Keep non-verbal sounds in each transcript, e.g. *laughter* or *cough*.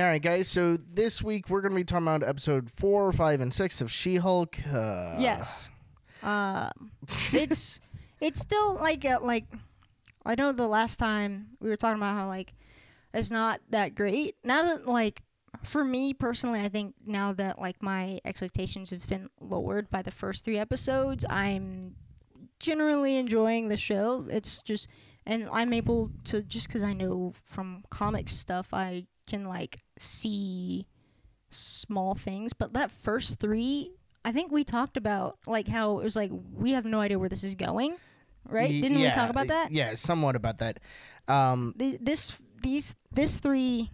All right, guys. So this week we're going to be talking about episode four, five, and six of She-Hulk. Uh, Yes. Um, *laughs* it's it's still like uh, like I know the last time we were talking about how like it's not that great. Now that like for me personally, I think now that like my expectations have been lowered by the first three episodes, I'm generally enjoying the show. It's just and I'm able to just because I know from comics stuff, I can like see small things. But that first three, I think we talked about like how it was like we have no idea where this is going, right? y- Didn't we talk about that? Yeah, somewhat about that. Um, Th- This these this three,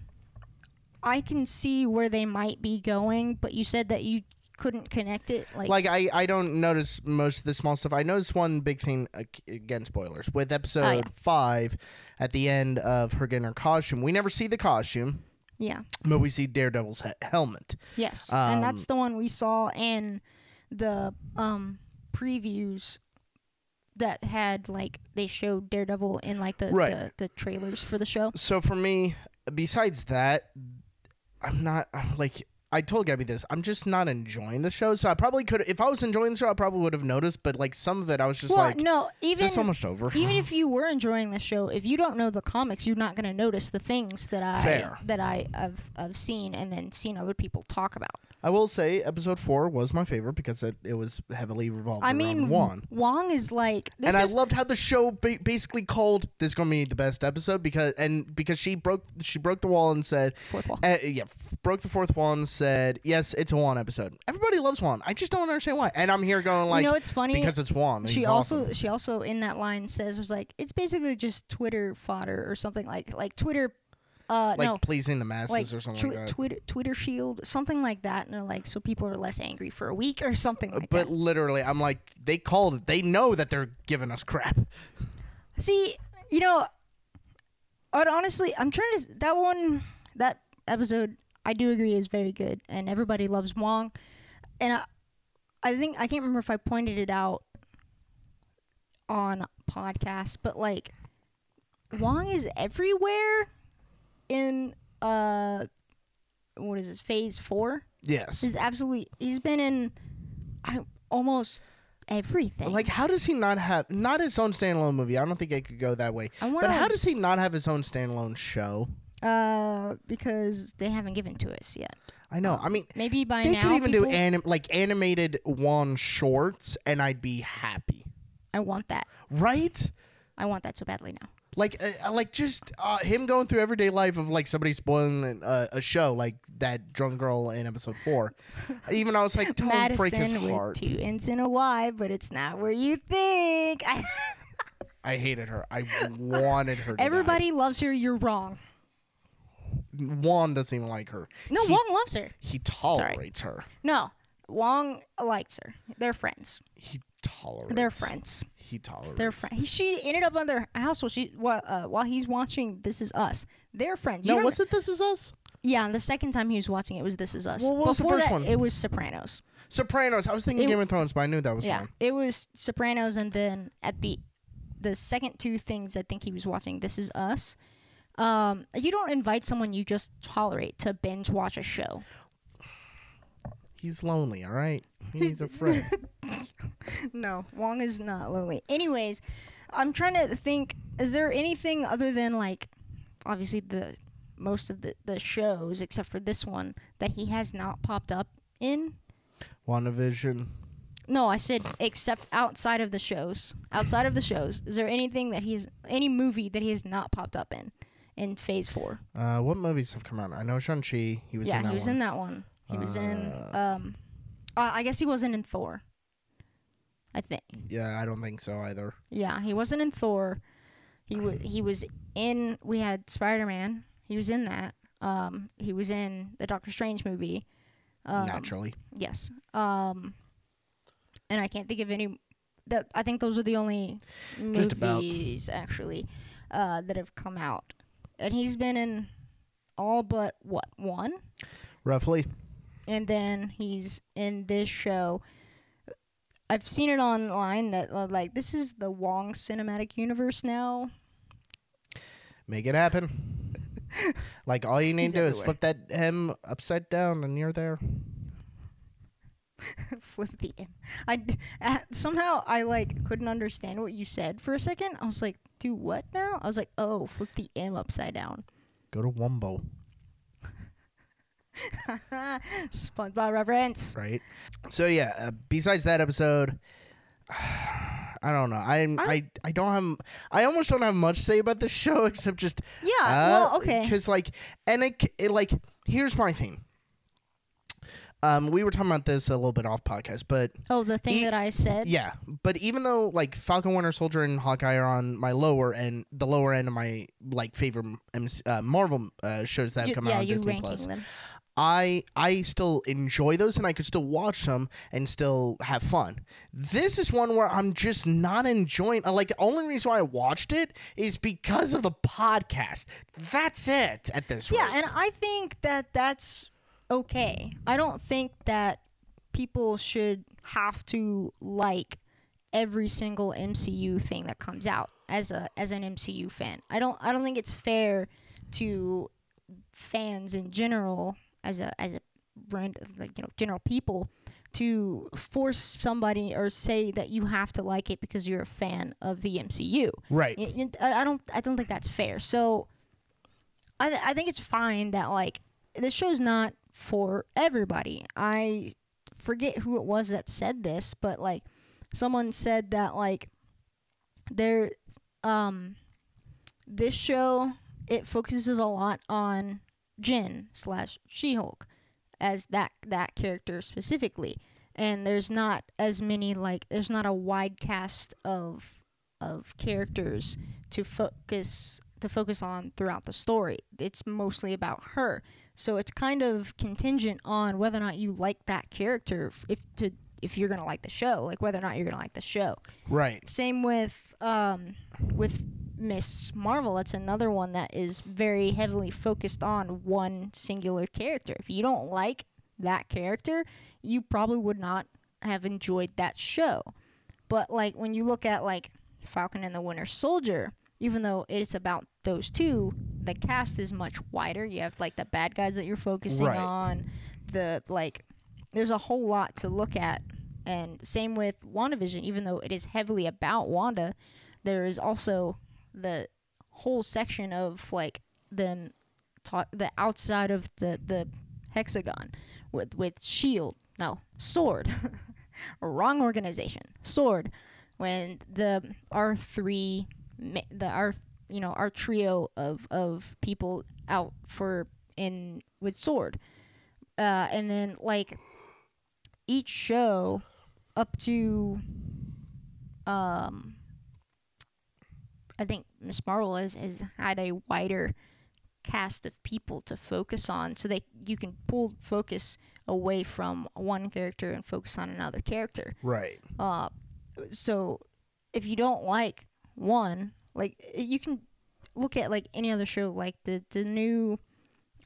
I can see where they might be going, but you said that you couldn't connect it. Like, like I, I don't notice most of the small stuff. I noticed one big thing again spoilers with episode five, at the end of her getting her costume. We never see the costume, yeah, but we see Daredevil's he- helmet. yes, Um, and that's the one we saw in the um previews that had like they showed Daredevil in like the Right. the, the trailers for the show. So for me, besides that, I'm not I'm like I told Gabby this. I'm just not enjoying the show. So I probably could, if I was enjoying the show, I probably would have noticed. But like some of it, I was just well, like, no, is even this almost over? even if *laughs* you were enjoying the show, if you don't know the comics, you're not going to notice the things that I Fair. that I have I've seen and then seen other people talk about. I will say episode four was my favorite because it, it was heavily revolved I mean, Juan. Wong is like this and is, I loved how the show ba- basically called this going to be the best episode because and because she broke she broke the wall and said fourth wall. uh, yeah broke the fourth wall and said yes it's a Wong episode. Everybody loves Wong. I just don't understand why. And I'm here going like you know, it's funny. because it's Wong. she also awesome. she also in that line says was like it's basically just Twitter fodder or something like like Twitter. Uh, like no, pleasing the masses like or something twi- like that. Twitter Twitter Shield, something like that, and they're like so people are less angry for a week or something like but that. literally, I'm like, they called it. They know that they're giving us crap. See, you know, honestly, I'm trying to that one that episode. I do agree is very good, and everybody loves Wong, and I, I think I can't remember if I pointed it out on podcast, but like Wong is everywhere in uh what is this phase four? Yes. Is absolutely he's been in I almost everything. Like, how does he not have not his own standalone movie? I don't think it could go that way. But how does he not have his own standalone show? Uh, because they haven't given to us yet. I know. I mean, Maybe by they now could even do people- anim- like animated one shorts, and I'd be happy. I want that. Right? I want that so badly now. Like, uh, like just uh, him going through everyday life of like somebody spoiling uh, a show, like that drunk girl in episode four. *laughs* Even I was like, don't break his Madisynn with heart. two N's and a Y, but it's not where you think. I, *laughs* I hated her. I wanted her. To die. everybody loves her. You're wrong. Wong doesn't even like her. No, He- Wong loves her. He tolerates her. No, Wong likes her. They're friends. He tolerates. They're friends. He tolerates. They're friends. She ended up on their house while she while, uh, while he's watching This Is Us. They're friends. You No, what's it? This is us. Yeah, the second time he was watching it was This Is Us. Well, what was the first that, one? It was Sopranos. Sopranos. I was thinking It- Game of Thrones, but I knew that was Yeah, it was Sopranos, and then at the the second two things I think he was watching, This Is Us. Um, you don't invite someone you just tolerate to binge watch a show. He's lonely. All right. He needs a *laughs* friend. No, Wong is not lonely. Anyways, I'm trying to think. Is there anything other than like, obviously the most of the the shows except for this one that he has not popped up in? WandaVision. No, I said except outside of the shows. Outside of the shows, is there anything that he's any movie that he has not popped up in in Phase Four? Uh, what movies have come out? I know Shang Chi. He was yeah, in that he was one. in that one. He was in Uh, um, uh, I guess he wasn't in Thor. I think. Yeah, I don't think so either. Yeah, he wasn't in Thor. He was he was in. We had Spider Man. He was in that. Um, he was in the Doctor Strange movie. Um, Naturally. Yes. Um, and I can't think of any. That I think those are the only movies actually uh, that have come out, and he's been in all but what one, Roughly. and then he's in this show. I've seen it online that uh, like this is the Wong cinematic universe now. Make it happen. *laughs* like all you need He's to do is flip that M upside down and you're there. Flip the M. I uh, somehow I like couldn't understand what you said for a second. I was like, "Do what now?" I was like, "Oh, flip the M upside down." Go to Wumbo, *laughs* SpongeBob reference. right? So yeah, uh, besides that episode *sighs* I don't know. I'm I, I don't have I almost don't have much to say about this *laughs* show except just Yeah. Uh, well, okay. Because like, and it, it like here's my thing. Um, we were talking about this a little bit off podcast, but Oh, the thing e- that I said. yeah, but even though like Falcon Winter Soldier and Hawkeye are on my lower end, the lower end of my like favorite MC, uh, Marvel uh, shows that have You- come yeah, out on Disney Plus, them. I I still enjoy those and I could still watch them and still have fun. This is one where I'm just not enjoying. uh, Like the only reason why I watched it is because of the podcast. That's it at this point. Yeah, rate. and I think that that's okay. I don't think that people should have to like every single MCU thing that comes out as a as an MCU fan. I don't I don't think it's fair to fans in general as a as a brand like you know general people to force somebody or say that you have to like it because you're a fan of the MCU. right. Y- y- I I don't I don't think that's fair. So I th- I think it's fine that like this show's not for everybody. I forget who it was that said this, but like someone said that like there um this show it focuses a lot on Jen slash She Hulk as that that character specifically, and there's not as many like there's not a wide cast of of characters to focus to focus on throughout the story. It's mostly about her, so it's kind of contingent on whether or not you like that character if to if you're gonna like the show, like whether or not you're gonna like the show. Right. Same with um, with Miss Marvel. That's another one that is very heavily focused on one singular character. If you don't like that character, you probably would not have enjoyed that show. But like when you look at like Falcon and the Winter Soldier, even though it's about those two, the cast is much wider. You have like the bad guys that you're focusing Right. on, the like there's a whole lot to look at. And same with WandaVision, even though it is heavily about Wanda, there is also the whole section of like them talk the outside of the the hexagon with with shield no sword *laughs* wrong organization sword when the our three ma- the our you know our trio of of people out for in with sword uh and then like each show up to um I think Miss Marvel has, has had a wider cast of people to focus on so they you can pull focus away from one character and focus on another character. Right. Uh so if you don't like one, like you can look at like any other show like the the new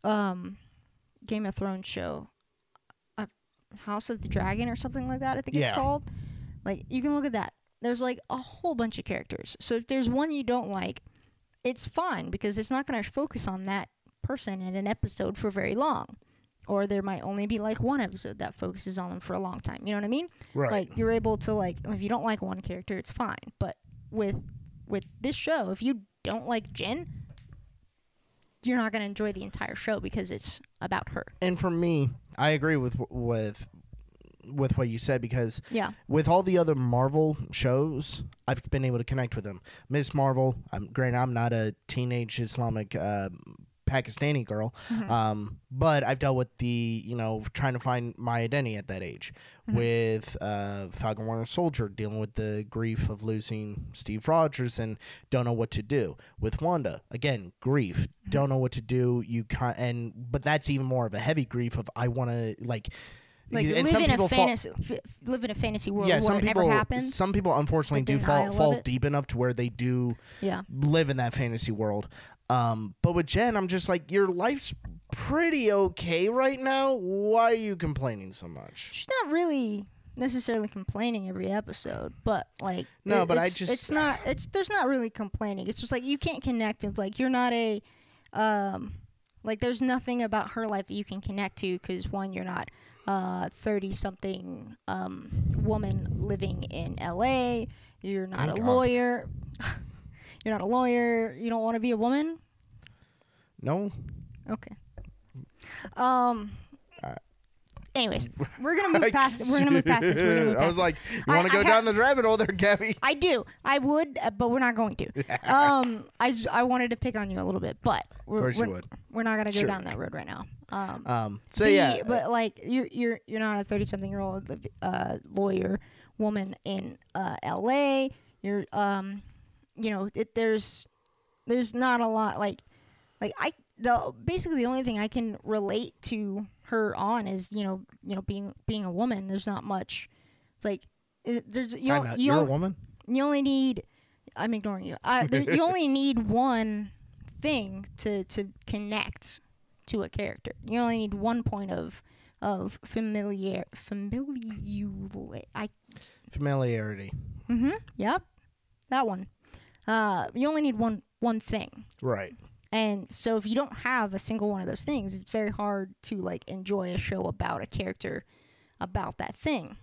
um Game of Thrones show uh, House of the Dragon or something like that I think Yeah. it's called. Like you can look at that. There's like a whole bunch of characters. So if there's one you don't like, it's fine because it's not going to focus on that person in an episode for very long. Or there might only be like one episode that focuses on them for a long time. You know what I mean? Right. Like you're able to like if you don't like one character, it's fine. But with with this show, if you don't like Jen, you're not going to enjoy the entire show because it's about her. and for me, I agree with with with what you said because Yeah. with all the other Marvel shows, I've been able to connect with them. Miss Marvel, I'm granted I'm not a teenage Islamic uh, Pakistani girl. Mm-hmm. Um, but I've dealt with the you know trying to find my identity at that age. Mm-hmm. With uh, Falcon Winter Soldier dealing with the grief of losing Steve Rogers and don't know what to do. With Wanda again, grief, Mm-hmm. don't know what to do. You can and but that's even more of a heavy grief of I want to like. Like and live some in a fall- fantasy, f- live in a fantasy world yeah, where some it people never happens. some people unfortunately do fall fall deep enough to where they do yeah, live in that fantasy world. Um, but with Jen, I'm just like, your life's pretty okay right now. Why are you complaining so much? she's not really necessarily complaining every episode, but like No, it- but I it's- just- it's not it's there's not really complaining. It's just like you can't connect. It's like you're not a um like there's nothing about her life that you can connect to because one you're not uh 30 something um woman living in LA. You're not Thank a God. lawyer. *laughs* you're not a lawyer. You don't want to be a woman. No, Okay. Um. Uh, Anyways, *laughs* we're gonna move past. We're gonna move past this. We're gonna move *laughs* past I was like, you want to I go ha- down the rabbit hole there, Gabby? *laughs* I do. I would, uh, but we're not going to. Um, I I wanted to pick on you a little bit, but we're, course you we're, would. we're not gonna go Sure. down that road right now. Um, Um, so the- yeah, but like you're you're you're not a thirty something year old uh, lawyer woman in uh, L.A. You're um, you know, it, there's there's not a lot like like I the basically the only thing I can relate to her on is you know you know being being a woman. There's not much. It's like there's you know, you you're a only- woman. you only need i'm ignoring you. Uh, there, you only *laughs* need one thing to to connect to a character. You only need one point of of familiar familiar i Familiarity, mm-hmm. Yep. That one uh you only need one one thing. Right? and so if you don't have a single one of those things it's very hard to like enjoy a show about a character about that thing.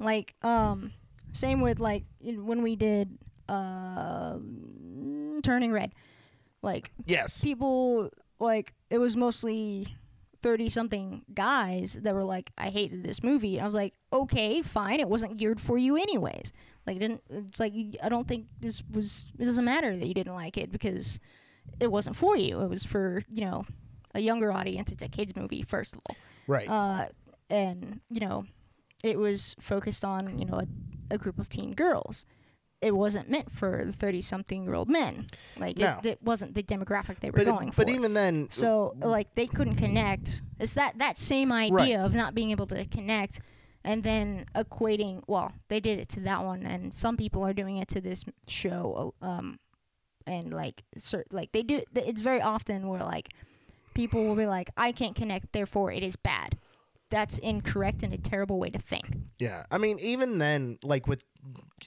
Like um same with like when we did uh turning red. Like Yes. people like it was mostly 30 something guys that were like i hated this movie. And i was like okay fine. It wasn't geared for you anyways like it didn't it's like i don't think this was it doesn't matter that you didn't like it because it wasn't for you it was for you know a younger audience it's a kids movie first of all Right. uh, and you know, it was focused on you know a, a group of teen girls. It wasn't meant for the thirty-something-year-old men. Like No. it, it wasn't the demographic they were but going for. but even then, so like they couldn't connect. It's that that same idea Right. of not being able to connect, and then equating. Well, they did it to that one, and some people are doing it to this show. Um, and like cer- like they do. It's very often where like people will be like, I can't connect, therefore it is bad. That's incorrect and a terrible way to think. yeah. I mean, even then, like with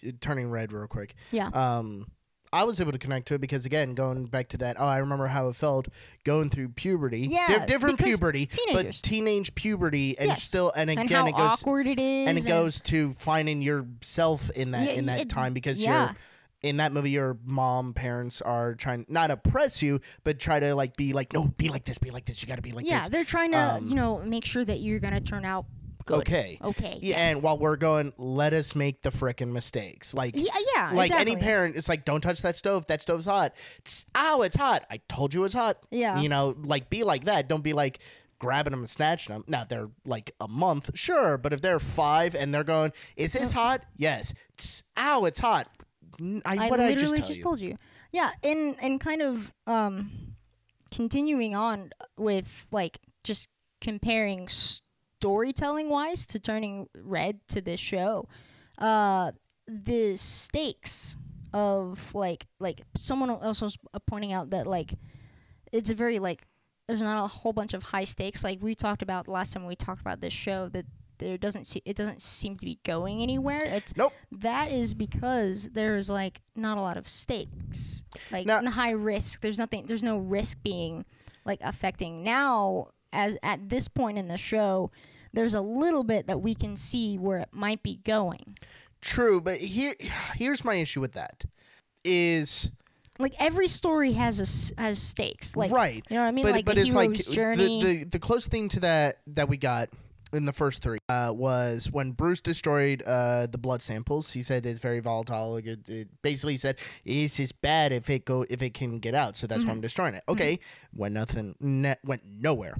uh, turning red, real quick. Yeah. um I was able to connect to it because again, going back to that, oh, I remember how it felt going through puberty. Yeah, Di- different puberty, teenagers. but teenage puberty, and Yes. still, and and again, how it goes awkward it is. and it goes to finding yourself in that Yeah, in that it- time because yeah. you're in that movie your mom parents are trying not to oppress you but try to like be like no be like this be like this you got to be like yeah, this they're trying to, Um, you know, make sure that you're gonna turn out good. okay Okay. yeah, yes. and while we're going let us make the frickin' mistakes like yeah, yeah, like exactly. any parent it's like don't touch that stove that stove's hot Tss, ow it's hot i told you it's hot Yeah. you know like be like that don't be like grabbing them and snatching them now they're like a month sure but if they're five and they're going is this hot yes Tss, ow it's hot I what did literally I just, just you? told you. Yeah, and and kind of um, continuing on with like just comparing storytelling wise to turning red to this show, uh, the stakes of like like someone else was uh, pointing out that like it's a very like there's not a whole bunch of high stakes. Like we talked about last time we talked about this show that there doesn't se- it doesn't seem to be going anywhere. It's Nope. that is because there's like not a lot of stakes. Like Now- high risk. There's nothing there's no risk being like affecting. Now as at this point in the show there's a little bit that we can see where it might be going True, but here *sighs* here's my issue with that is like every story has a has stakes like right. you know what i mean but like but the it's hero's like journey the, the the close thing to that that we got in the first three uh, was when Bruce destroyed uh, the blood samples. He said it's very volatile. Like it, it basically said it's just bad if it go if it can get out. So that's why I'm destroying it. Okay, went nothing ne- went nowhere.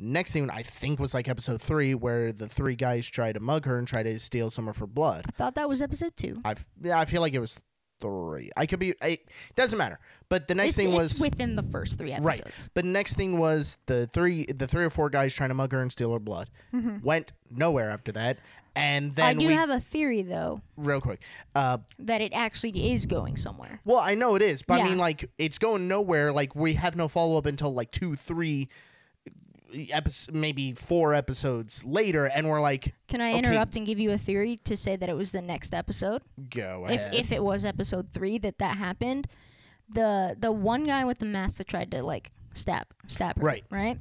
Next thing I think was like episode three, where the three guys try to mug her and try to steal some of her blood. I thought that was episode two. I yeah, I feel like it was three. I could be. It doesn't matter. But the next It's, thing it's was within the first three episodes. Right. But next thing was the three the three or four guys trying to mug her and steal her blood. Went nowhere after that. And then Mm-hmm. I do we have a theory though real quick. Uh that it actually is going somewhere. well, I know it is, but I mean like it's going nowhere. Like we have no follow up until like two, three episodes maybe four episodes later and we're like Can I Okay. interrupt and give you a theory to say that it was the next episode? go If ahead. if it was episode three that that happened, the the one guy with the mask that tried to like stab stab her, Right. right.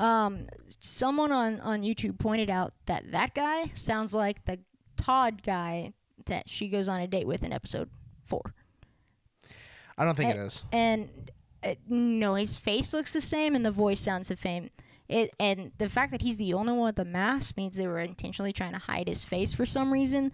Um, someone on on YouTube pointed out that that guy sounds like the Todd guy that she goes on a date with in episode four. I don't think eh, it is. and uh, no, his face looks the same and the voice sounds the same. It and the fact that he's the only one with the mask means they were intentionally trying to hide his face for some reason.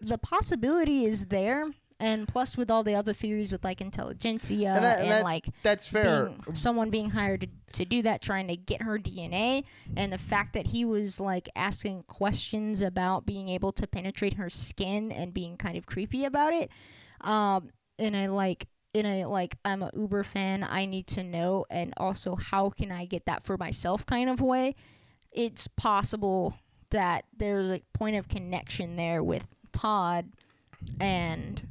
The possibility is there, and plus with all the other theories with like intelligentsia And and, that- and that- like That's fair. being, someone being hired to, to do that, trying to get her DNA, and the fact that he was like asking questions about being able to penetrate her skin and being kind of creepy about it. Um, in a like, in a like, I'm a Uber fan. I need to know, and also how can I get that for myself kind of way. It's possible that there's a point of connection there with Todd and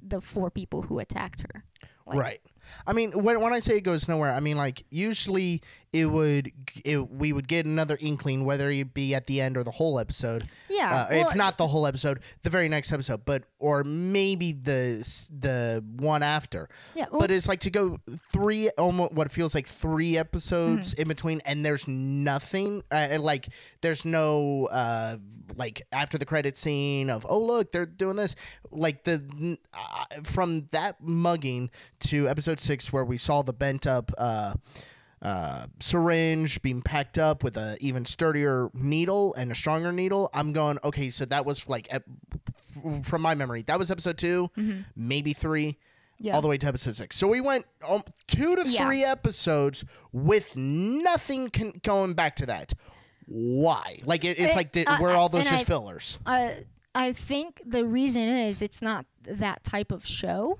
the four people who attacked her. Like, right. I mean, when when I say it goes nowhere, I mean like usually it would it, we would get another inkling whether it be at the end or the whole episode. Yeah, Uh, if not the whole episode, the very next episode, but or maybe the the one after. Yeah, well- but it's like to go three almost what feels like three episodes Mm-hmm. in between, and there's nothing. Uh, like there's no uh like after the credit scene of oh look they're doing this like the uh, from that mugging to episode six where we saw the bent up uh uh, syringe being packed up with a even sturdier needle and a stronger needle. I'm going okay. So that was like, ep- f- from my memory, that was episode 2 maybe three, Mm-hmm. Yeah. all the way to episode six. So we went um, two to Yeah. three episodes with nothing con- going back to that. Why? Like it, it's Eh, like did, I- were all those just I- fillers? I I think the reason is it's not that type of show.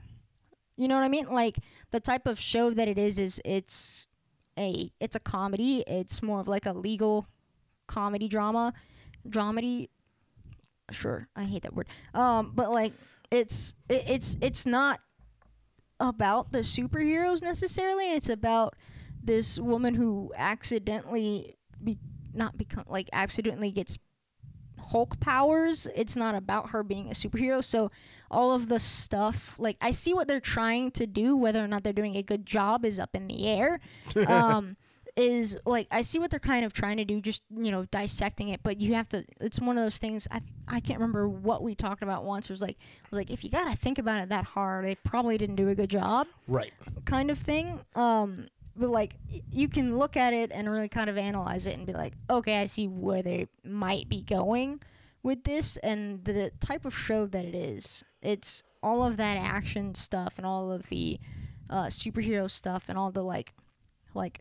You know what I mean? Like the type of show that it is is it's a it's a comedy. It's more of like a legal comedy drama, dramedy. Sure, I hate that word. Um, but like it's it, it's it's not about the superheroes necessarily. It's about this woman who accidentally be not become like accidentally gets Hulk powers. It's not about her being a superhero. So all of the stuff, like I see what they're trying to do, whether or not they're doing a good job is up in the air. *laughs* Um, is like I see what they're kind of trying to do, just you know dissecting it. But you have to. It's one of those things. I I can't remember what we talked about once. It was like it was like if you gotta think about it that hard, they probably didn't do a good job Right. kind of thing. Um, like you can look at it and really kind of analyze it and be like, okay, I see where they might be going with this and the type of show that it is. It's all of that action stuff and all of the uh, superhero stuff and all the like, like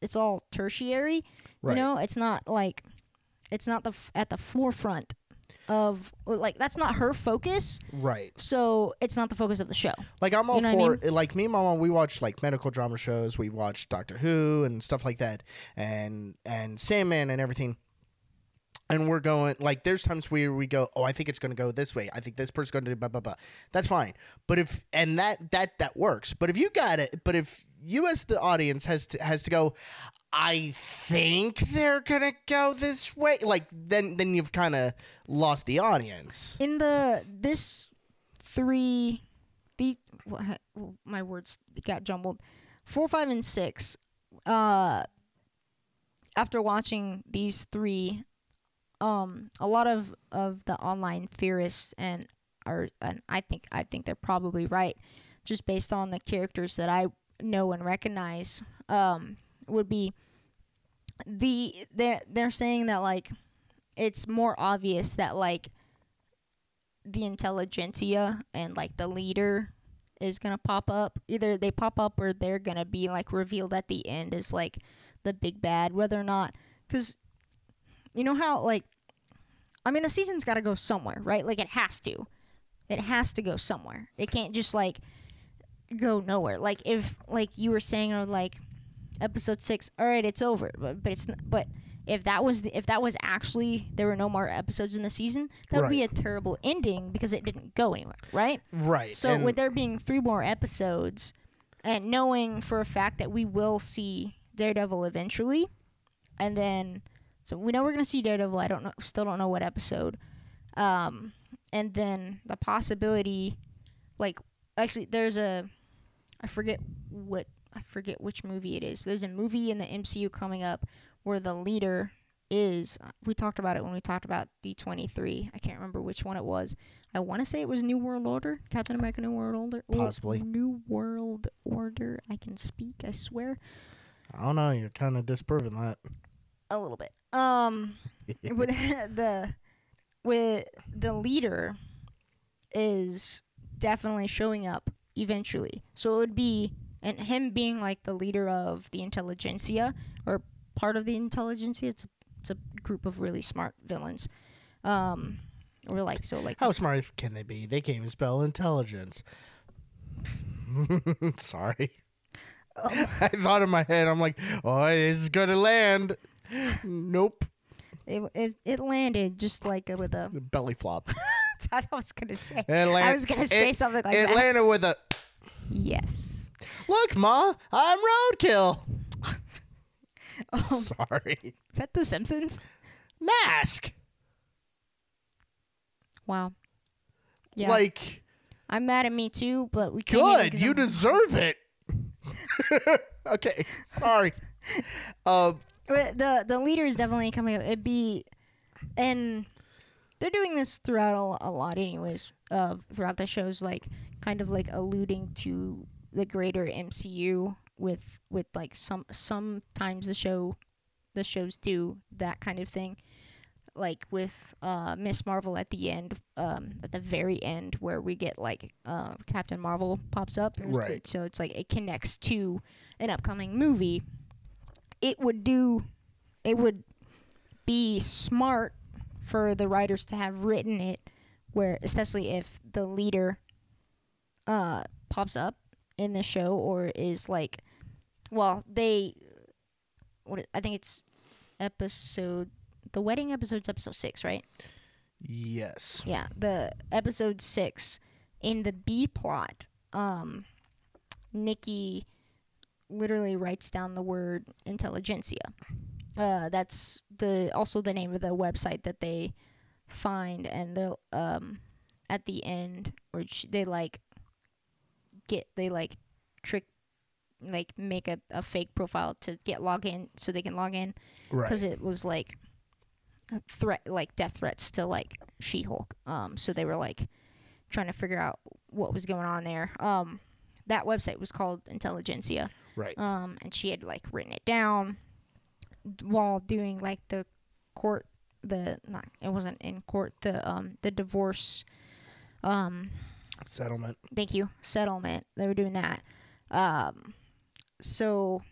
it's all tertiary. Right. You know, it's not like it's not the f- at the forefront of like that's not her focus. Right. So it's not the focus of the show. Like I'm all You know what I for like me and my mom. We watch like medical drama shows. We watch Doctor Who and stuff like that, and and Sandman and everything. And we're going like there's times where we go, oh, I think it's going to go this way. I think this person's going to do blah blah blah. That's fine. But if and that that that works. But if you got it, but if you as the audience has to has to go, I think they're gonna go this way. Like then then you've kind of lost the audience. in the this three the my words got jumbled four five and six uh after watching these three um a lot of of the online theorists and are and i think i think they're probably right just based on the characters that i know and recognize um would be the they're they're saying that like it's more obvious that like the intelligentsia and like the leader is gonna pop up. Either they pop up or they're gonna be like revealed at the end as like the big bad. Whether or not, because you know how like, I mean the season's got to go somewhere, right? Like it has to, it has to go somewhere. It can't just like go nowhere. Like if like you were saying or like episode six, all right, it's over, but but it's not, but if that was the, if that was actually there were no more episodes in the season, that would be a terrible ending because it didn't go anywhere, right? Right. So and with there being three more episodes, and knowing for a fact that we will see Daredevil eventually, and then so we know we're gonna see Daredevil. I don't know, still don't know what episode. Um, and then the possibility, like actually, there's a, I forget what I forget which movie it is. But there's a movie in the MCU coming up where the leader is. We talked about it when we talked about D23. I can't remember which one it was. I want to say it was New World Order, Captain America: New World Order. Possibly. New World Order. I can speak. I swear. I don't know. You're kind of disproving that. A little bit. Um, *laughs* with *laughs* the with the leader is definitely showing up eventually. So it would be and him being like the leader of the intelligentsia or part of the intelligentsia. It's a, it's a group of really smart villains. Um, or like so like How smart can they be? They can't even spell intelligence. *laughs* Sorry. *laughs* I thought in my head, I'm like, oh, this is going to land. nope. it, it it landed just like with a. Belly flop. *laughs* That's what I was gonna say. Land- I was gonna say it- something like it that. It landed with a, yes. Look, Ma, I'm roadkill. *laughs* Um, Sorry. is that The Simpsons? Mask. Wow. Yeah. Like, I'm mad at me too, but we can't. good. You I'm- deserve it. *laughs* okay. Sorry. Um, But the the leader is definitely coming up. It'd be, and they're doing this throughout a, a lot, anyways. Uh, throughout the shows, like kind of like alluding to the greater MCU with with like some sometimes the show, the shows do that kind of thing. Like with uh, Miss Marvel at the end, um, at the very end, where we get like uh, Captain Marvel pops up. Right. So it's like it connects to an upcoming movie it would do it would be smart for the writers to have written it where especially if the leader uh pops up in the show or is like well they what I think it's episode the wedding episode's episode 6 right yes. yeah, the episode six in the B plot, um, Nikki literally writes down the word intelligentsia. Uh, that's the also the name of the website that they find, and they'll um, at the end, or they like get they like trick like make a, a fake profile to get login so they can log in Right. because it was like threat like death threats to like She-Hulk. Um, so they were like trying to figure out what was going on there. Um, that website was called Intelligentsia. Right. Um, and she had like written it down while doing like the court the not it wasn't in court the um the divorce um Settlement. thank you settlement they were doing that um so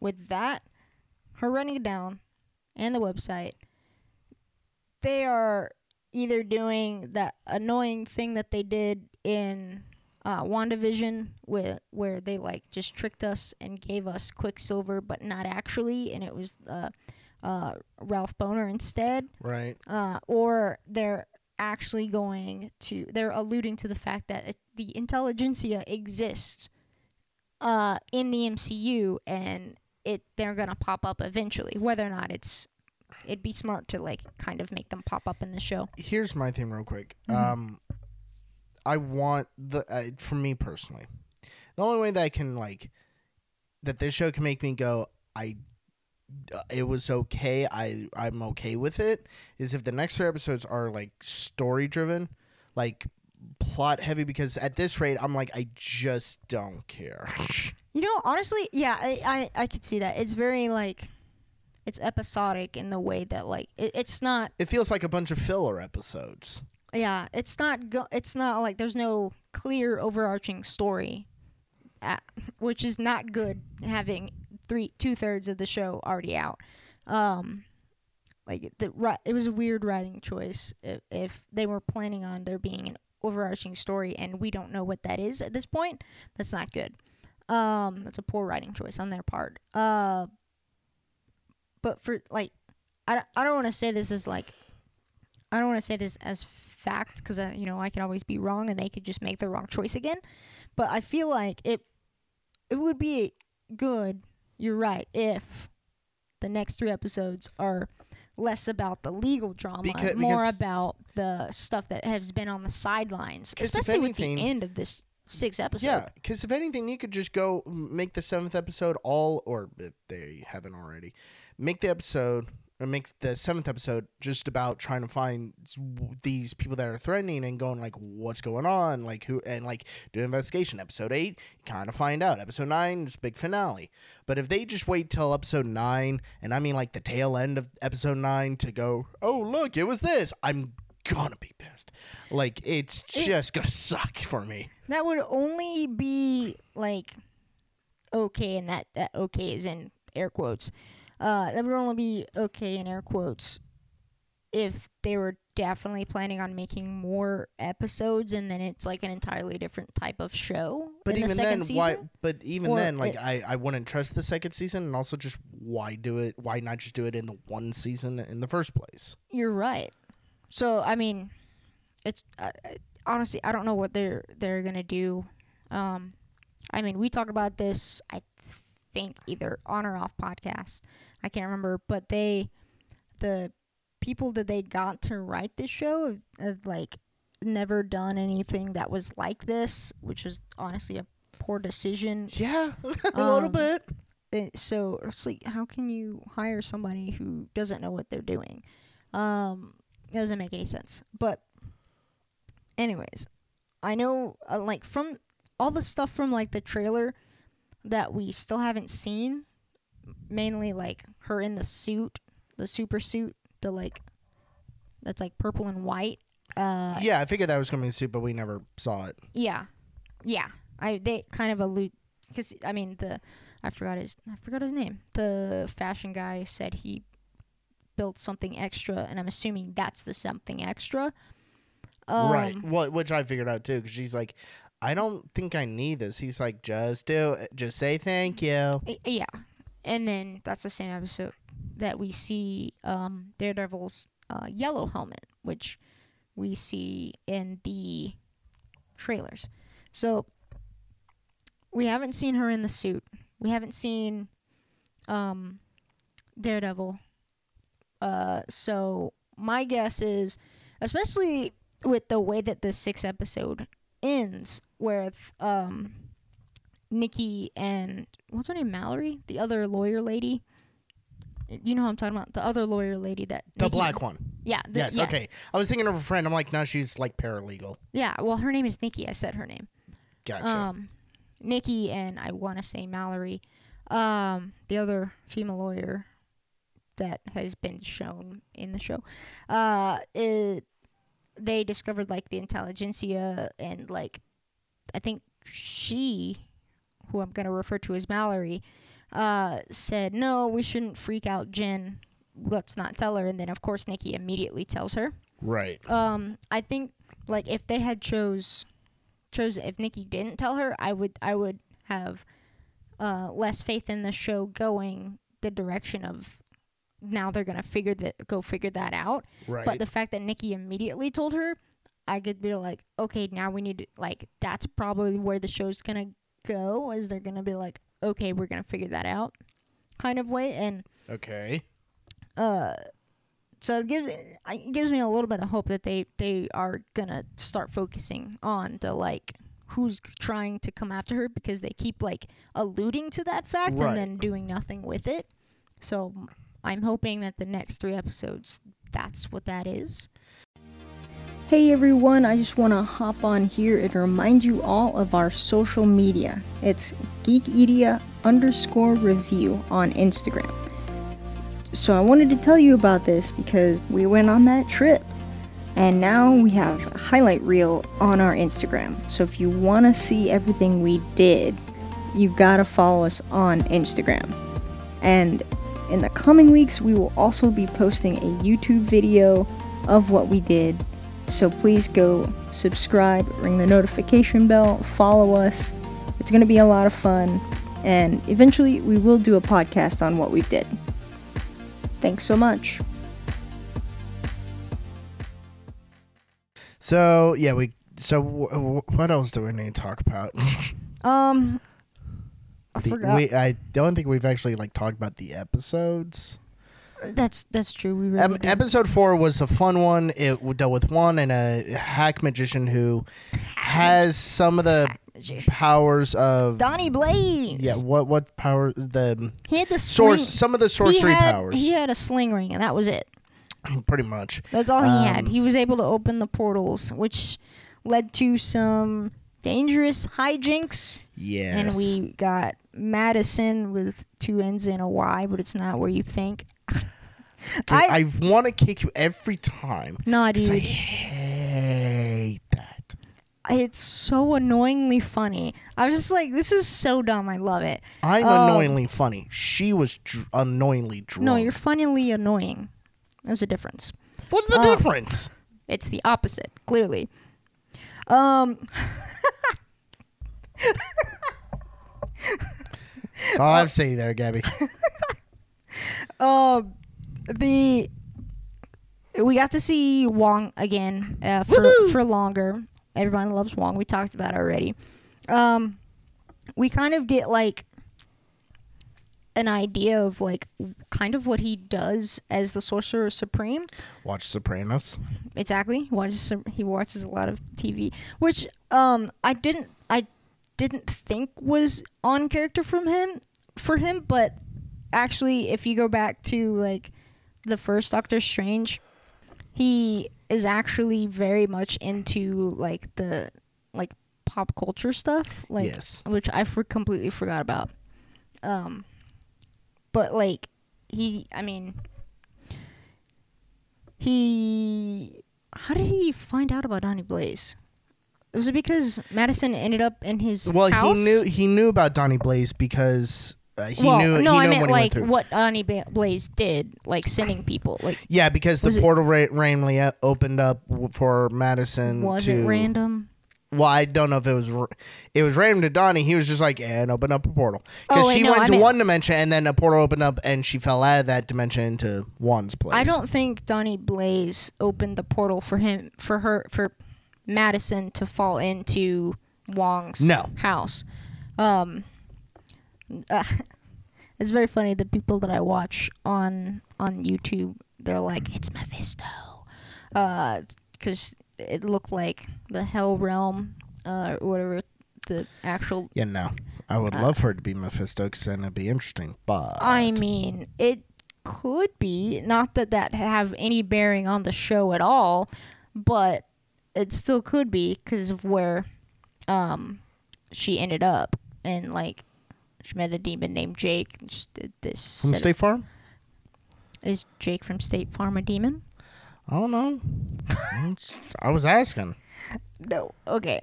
with that her running it down and the website they are either doing that annoying thing that they did in uh, WandaVision where where they like just tricked us and gave us Quicksilver but not actually and it was uh, uh, Ralph Bohner instead Right. uh, or they're actually going to they're alluding to the fact that it, the intelligentsia exists uh, in the MCU and it they're gonna pop up eventually whether or not it's it'd be smart to like kind of make them pop up in the show Here's my thing, real quick. Mhm. Um, I want the uh, for me personally, the only way that I can like that this show can make me go, I. It was okay. I I'm okay with it. Is if the next three episodes are like story driven, like plot heavy. Because at this rate, I'm like I just don't care. *laughs* you know honestly yeah I, I I could see that it's very like it's episodic in the way that like it, it's not It feels like a bunch of filler episodes. yeah it's not go- it's not like there's no clear overarching story at, which is not good having three two thirds of the show already out. Um like the it was a weird writing choice if, if they were planning on there being an overarching story and we don't know what that is at this point that's not good. Um that's a poor writing choice on their part. Uh but for like i, I don't want to say this as like i don't want to say this as fact because you know i could always be wrong and they could just make the wrong choice again. But i feel like it it would be good you're right if the next three episodes are less about the legal drama Becau- more because- about the stuff that has been on the sidelines, especially with the end of this six episode. Yeah, because if anything, you could just go make the seventh episode all, or if they haven't already, make the episode or makes the seventh episode just about trying to find these people that are threatening and going like, what's going on, like who, and like do an investigation. Episode eight, kind of find out. Episode nine, just big finale. But if they just wait till episode nine, and I mean like the tail end of episode nine to go, oh look, it was this, I'm gonna be pissed. Like it's just gonna suck for me. That would only be like okay, and that that okay is in air quotes. Uh, that would only be okay in air quotes if they were definitely planning on making more episodes, and then it's like an entirely different type of show. But even the then, season. why? But even Or then, like it- I, I wouldn't trust the second season, and also just why do it? Why not just do it in the one season in the first place? You're right. So I mean, it's uh, uh, honestly I don't know what they're they're gonna do. Um, I mean we talked about this I think either on or off podcast. I can't remember, but they the people that they got to write this show have, have like never done anything that was like this, which was honestly a poor decision Yeah, *laughs* a little Um, bit. it, so it's like how can you hire somebody who doesn't know what they're doing um it doesn't make any sense but anyways i know uh, like from all the stuff from like the trailer that we still haven't seen mainly like her in the suit the super suit the like that's like purple and white uh yeah, I figured that was gonna be a suit, but we never saw it. yeah, yeah. I they kind of allude because I mean the I forgot his I forgot his name. The fashion guy said he built something extra, and I'm assuming that's the something extra. Um, right. What? Which I figured out too, because she's like, I don't think I need this. He's like, just do it. Just say thank you. Yeah, and then that's the same episode that we see um, Daredevil's uh, yellow helmet, which we see in the trailers. So we haven't seen her in the suit. We haven't seen um, Daredevil. Uh, so my guess is, especially with the way that the sixth episode ends, with um, Nikki and what's her name, Mallory, the other lawyer lady. You know who I'm talking about? The other lawyer lady that The Nikki- black one. Yeah. the- yes. yeah, Okay. I was thinking of a friend. I'm like, no, she's like paralegal. Yeah. Well, her name is Nikki. I said her name. Gotcha. Um, Nikki and I want to say Mallory, um, the other female lawyer that has been shown in the show. Uh, it, they discovered like the intelligentsia and like, I think she, who I'm gonna refer to as Mallory, uh, said no, we shouldn't freak out Jen. Let's not tell her. And then of course Nikki immediately tells her right. um i think like if they had chose chose if nikki didn't tell her i would i would have uh less faith in the show going the direction of now they're gonna figure that go figure that out Right. but the fact that nikki immediately told her i could be like okay now we need to like that's probably where the show's gonna go is they're gonna be like okay we're gonna figure that out kind of way and okay. uh so it gives it gives me a little bit of hope that they they are gonna start focusing on the like who's trying to come after her because they keep like alluding to that fact Right. and then doing nothing with it so i'm hoping that the next three episodes that's what that is Hey everyone, I just want to hop on here and remind you all of our social media. It's Geekedia underscore review on Instagram So I wanted to tell you about this because we went on that trip. And now we have a highlight reel on our Instagram. So if you want to see everything we did, you gotta follow us on Instagram. And in the coming weeks, we will also be posting a YouTube video of what we did. So please go subscribe, ring the notification bell, follow us. It's gonna be a lot of fun. And eventually, we will do a podcast on what we did. Thanks so much. So yeah, we. So w- w- what else do we need to talk about? *laughs* Um, I The- forgot. we, I don't think we've actually like talked about the episodes. that's that's true. We really did. episode four was a fun one. It dealt with one and a hack magician who has some of the powers of. Donny Blaze. Yeah, what what power the he had the source? sling- Some of the sorcery he had, powers, He had a sling ring, and that was it. pretty much. That's all he Um, had. He was able to open the portals, which led to some dangerous hijinks. Yes. And we got Madisynn with two N's and a Y, but it's not where you think. I, I want to kick you every time. No, 'cause I dude. hate that. It's so annoyingly funny. I was just like, this is so dumb. I love it. I'm Um, annoyingly funny. She was dr- annoyingly drunk. No, you're funnily annoying. There's a difference. What's the uh, difference? It's the opposite, clearly. Um, That's all I have to say there, Gabby. uh, *laughs* the we got to see Wong again uh, for Woohoo! for longer. Everybody loves Wong. We talked about it already. Um, we kind of get like an idea of like kind of what he does as the Sorcerer Supreme. Watch Sopranos. Exactly. He watches he watches a lot of TV, which um I didn't I didn't think was on character from him for him, but actually if you go back to like the first Doctor Strange, he is actually very much into like the like pop culture stuff, like yes. which I for completely forgot about. Um, but like he, I mean, he, how did he find out about Donny Blaze? Was it because Madisynn ended up in his Well, house? he knew he knew about Donny Blaze because uh, he well, knew. no, he I knew meant like what Donny Blaze did, like sending people. Like, Yeah, because the Was it- portal randomly uh, opened up for Madisynn. was to, it random? Well, I don't know if it was. It was random to Donny. He was just like, and open up a portal because Oh, she no, went to one dimension and then a portal opened up and she fell out of that dimension into Wong's place. I don't think Donny Blaze opened the portal for him for her for Madisynn to fall into Wong's No. house. Um, uh, *laughs* it's very funny. The people that I watch on on YouTube, they're like, "It's Mephisto," because it looked like the Hell Realm, uh, or whatever the actual Yeah, no. I would Uh, love for it to be Mephisto because then it'd be interesting. But I mean, it could be not that that have any bearing on the show at all, but it still could be because of where um she ended up and like she met a demon named Jake. And she did this. from State Farm. is Jake from State Farm a demon? I don't know. *laughs* I was asking. No. Okay.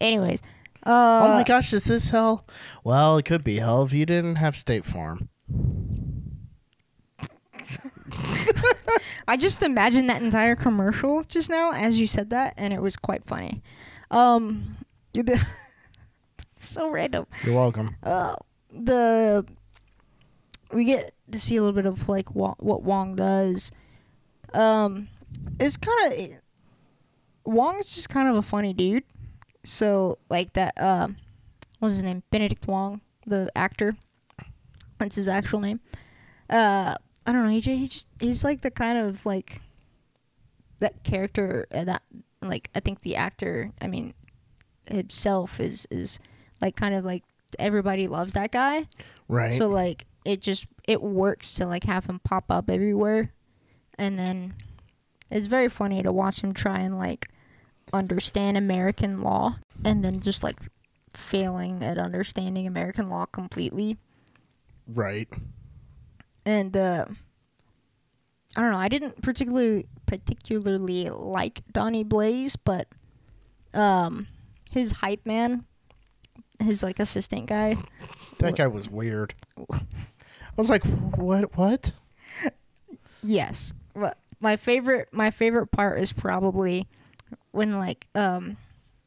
Anyways, uh, oh my gosh, is this hell? Well, it could be hell if you didn't have State Farm. *laughs* I just imagined that entire commercial just now as you said that, and it was quite funny. Um, *laughs* so random. You're welcome. Uh, the we get to see a little bit of like Wa- what Wong does. Um, it's kind of Wong's just kind of a funny dude. So like that. Um, what's his name? Benedict Wong, the actor. That's his actual name. Uh, I don't know. He just, he just he's like the kind of like that character uh, that like I think the actor. I mean, himself is is like kind of like everybody loves that guy. Right. So like it just it works to like have him pop up everywhere, and then it's very funny to watch him try and like understand American law, and then just like failing at understanding American law completely. right. And uh, I don't know. I didn't particularly particularly like Donny Blaze, but um, his hype man, his like assistant guy. *laughs* That guy was weird. *laughs* I was like, what? What? Yes. But my favorite my favorite part is probably when like um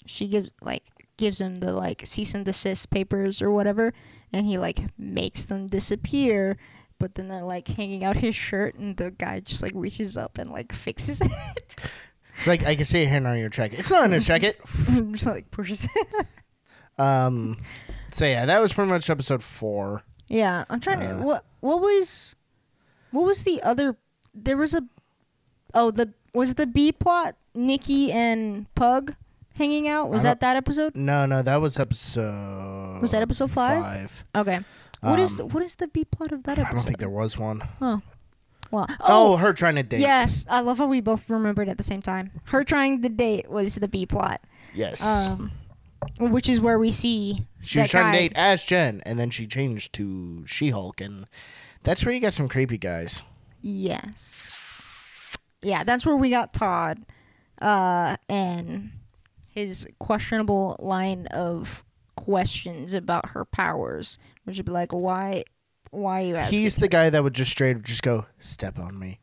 she gives like gives him the like cease and desist papers or whatever and he like makes them disappear but then they're like hanging out his shirt and the guy just like reaches up and like fixes *laughs* it It's like I can see it here on your check. It's not in his jacket. just like pushes it Um. So yeah, that was pretty much episode four. yeah i'm trying to Uh. what what was what was the other there was a oh the was the b plot nikki and pug hanging out was that that episode No, no, that was episode. Was that episode five? Five. Okay. What is Um, the, what is the B plot of that episode? I don't think there was one. Well, Oh, oh, her trying to date. yes, I love how we both remembered at the same time. Her trying to date was the B plot, Yes. um, which is where we see she was trying to date as Jen, and then she changed to She-Hulk, and that's where you got some creepy guys. Yes. Yeah, that's where we got Todd, uh, and his questionable line of questions about her powers, which would be like, why, why are you asking? He's the guy that would just straight just go, "Step on me."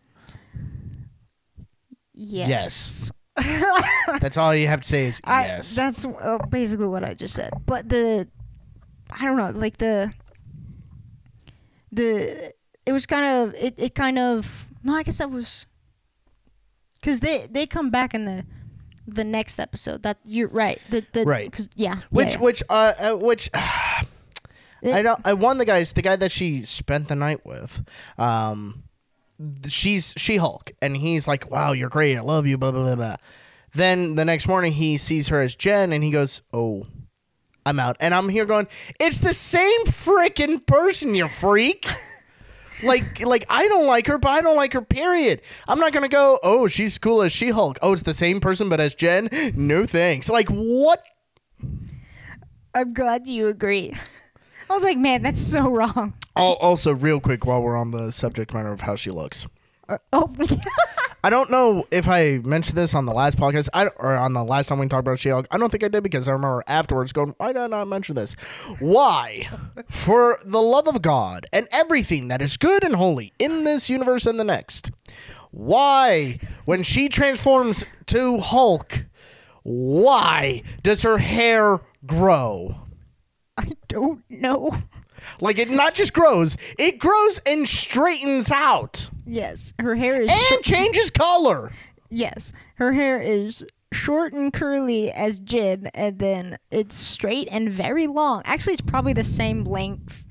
Yes. That's all you have to say is *laughs* I, yes. That's uh, basically what I just said. But the, I don't know, like the, the, it was kind of, it, it kind of, no, I guess that was, because they, they come back in the, the next episode. That you're right. The, the, Right. Cause, yeah. which yeah, which uh, uh which *sighs* It- I don't I one of the guys the guy that she spent the night with um she's She Hulk and he's like wow you're great I love you blah blah blah blah then the next morning he sees her as Jen and he goes oh I'm out and I'm here going it's the same freaking person you freak *laughs* like like I don't like her but I don't like her period. I'm not gonna go oh she's cool as She Hulk oh it's the same person but as Jen? No thanks. Like what? I'm glad you agree. I was like, man, that's so wrong. Al- Also, real quick, while we're on the subject matter of how she looks, Uh, oh, *laughs* I don't know if I mentioned this on the last podcast I, or on the last time we talked about She-Hulk. I don't think I did because I remember afterwards going, "Why did I not mention this? Why, *laughs* for the love of God and everything that is good and holy in this universe and the next, why, when she transforms to Hulk, why does her hair grow?" I don't know. Like it not just grows, it grows and straightens out Yes, her hair is. and short- changes color. Yes, her hair is short and curly as Jen, and then it's straight and very long. Actually, it's probably the same length.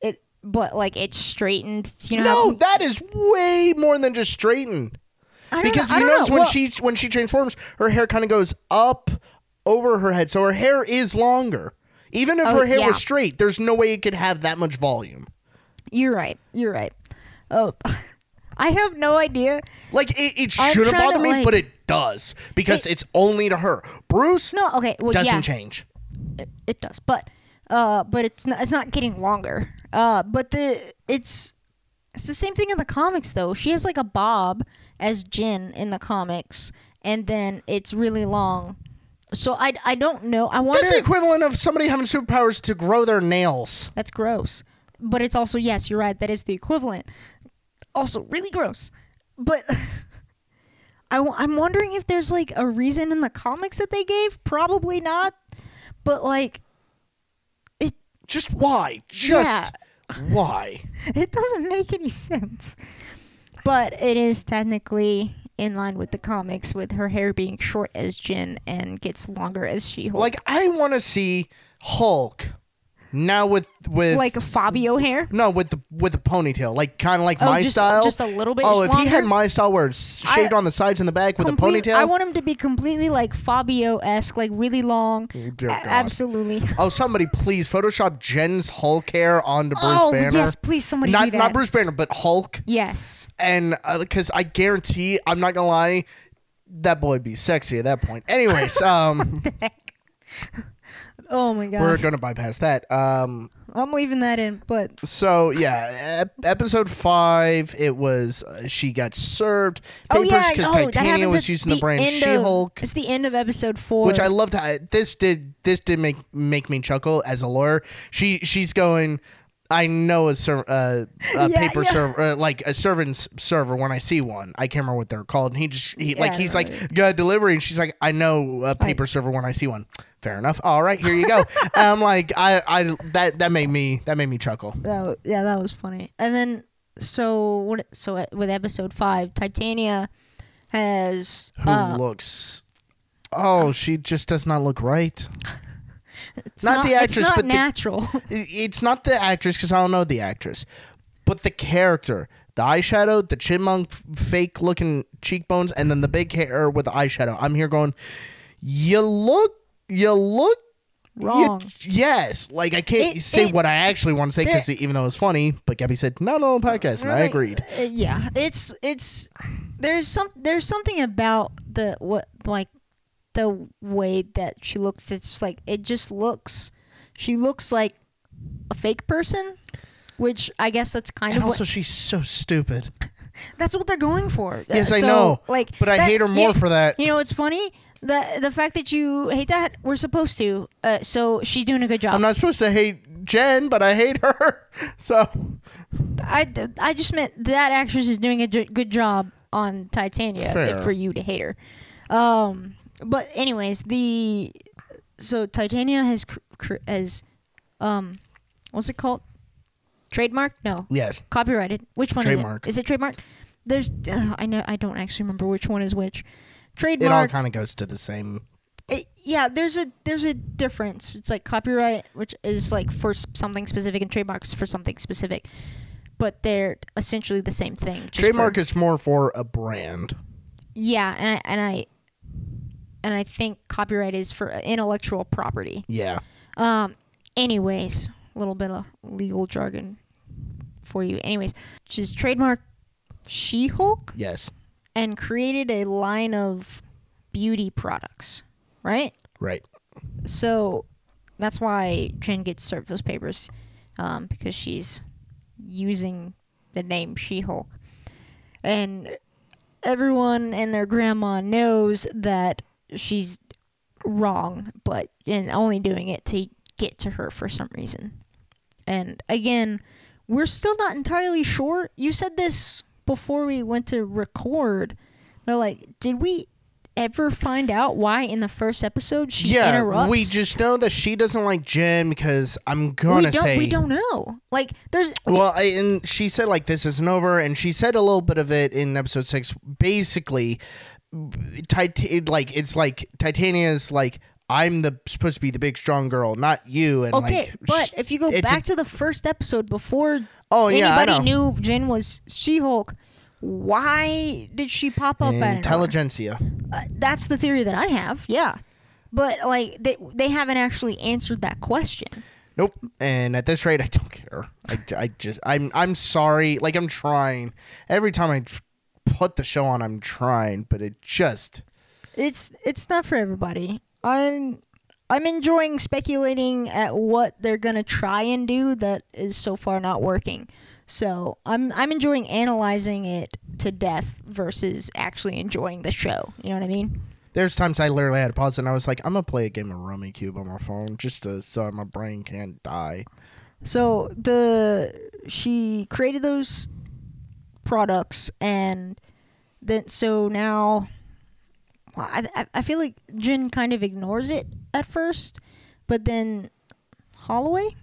It, but like it's straightened. You know? No, how, that is way more than just straightened. Because know, you notice know. when Well, she when she transforms, her hair kind of goes up over her head, so her hair is longer. Even if Oh, her hair yeah. was straight, there's no way it could have that much volume. You're right. You're right. Oh, *laughs* I have no idea. Like it, it I'm shouldn't trying bother to, me, like- but it does because it's only to her. Bruce No, okay. Well, doesn't yeah, change. it, it does, but uh, but it's not. It's not getting longer. Uh, but the it's it's the same thing in the comics though. She has like a bob as Jen in the comics, and then it's really long. So I, I don't know. I wonder. That's the equivalent of somebody having superpowers to grow their nails. That's gross. But it's also yes, you're right. That is the equivalent. Also, really gross. But *laughs* I, am wondering if there's like a reason in the comics that they gave. Probably not. But like, it Just why? Just why? *laughs* it doesn't make any sense. But it is technically in line with the comics, with her hair being short as Jen and gets longer as She-Hulk. Like I want to see Hulk now with with like a Fabio hair. no with the with a ponytail, like kind of like Oh, my just- style. just a little bit Oh, if he had my style where it's shaved I- on the sides and the back with a ponytail. I want him to be completely like Fabio esque, like really long. Oh, dear A- God. absolutely. Oh, somebody please Photoshop Jen's Hulk hair onto Bruce oh Banner. yes, please somebody not do that. not Bruce Banner, but Hulk. Yes. And because I guarantee, I'm not gonna lie, that boy would be sexy at that point. Anyways, *laughs* um, Oh my god. we're gonna bypass that. Um, I'm leaving that in, but so yeah, ep- episode five, it was uh, she got served oh papers yeah, because oh, that Titania was using the, brand end She of- Hulk. It's the end of episode four. Which I loved. How, this did this did make make me chuckle as a lawyer. She she's going. I know a, ser- uh, a Yeah, paper yeah. server, uh, like a servant's server when I see one. I can't remember what they're called. And he just, he, like, he's like, got delivery. And she's like, I know a paper server when I see one. Fair enough. All right, here you go. *laughs* I'm like, I, I, that, that made me, that made me chuckle. That yeah, that was funny. And then so what? So uh, with episode five, Titania has Who uh, looks, oh, she just does not look right. *laughs* it's not the actress, not but natural. *laughs* I- It's not the actress because I don't know the actress, but the character, the eyeshadow, the chipmunk fake looking cheekbones, and then the big hair with the eyeshadow. I'm here going, you look, you look. you- Wrong. yes, like I can't It- say it- what I actually want to say because even though it's funny, but Gabby said no, no, podcast, and I agreed. uh, yeah, it's it's there's some there's something about the what like the way that she looks. It's like it just looks. She looks like a fake person, which I guess that's kind And of also, what she's so stupid. *laughs* that's what they're going for. Yes, Uh, I know, Like, But I hate her more you, for that. You know, it's funny the the fact that you hate that we're supposed to. Uh, so she's doing a good job. I'm not supposed to hate Jen, but I hate her. *laughs* So I, I just meant that actress is doing a good job on Titania Fair. for you to hate her. Um, but anyways, the so Titania has cr- cr- has um, what's it called? Trademark? No, yes, copyrighted. Which one Trademark. is it? Is it trademark? There's uh, I know I don't actually remember which one is which. Trademark. It all kind of goes to the same. It, yeah, there's a there's a difference. It's like copyright, which is like for something specific, and trademarks for something specific. But they're essentially the same thing. Trademark for- is more for a brand. yeah, and I, and I and I think copyright is for intellectual property. Yeah. Um. Anyways, a little bit of legal jargon for you. Anyways, she's trademarked She-Hulk Yes. and created a line of beauty products. Right. Right. So that's why Jen gets served those papers, um, because she's using the name She Hulk. And everyone and their grandma knows that she's wrong, but and only doing it to get to her for some reason. And again, we're still not entirely sure. You said this before we went to record. They're like, did we ever find out why in the first episode she yeah. interrupts? We just know that she doesn't like Jen because I'm gonna don't, say. we don't know. Like there's Well, I, and she said like this isn't over, and she said a little bit of it in episode six. Basically, Tit- like it's like Titania's like I'm the supposed to be the big strong girl, not you. And okay, like, but if you go it's a- back to the first episode before oh yeah, anybody know. knew Jen was She-Hulk, why did she pop up at Intelligentsia. Uh, that's the theory that I have. Yeah, but like they they haven't actually answered that question. Nope. And at this rate, I don't care. I, I just I'm I'm sorry. Like I'm trying. Every time I put the show on, I'm trying, but it just It's it's not for everybody. I'm I'm enjoying speculating at what they're gonna try and do that is so far not working. So I'm I'm enjoying analyzing it to death versus actually enjoying the show. You know what I mean? there's times I literally had to pause and I was like, I'm gonna play a game of Rummikub on my phone just to, so my brain can't die. So the she created those products and then so now well, I, I I feel like Jen kind of ignores it at first, but then Holliway,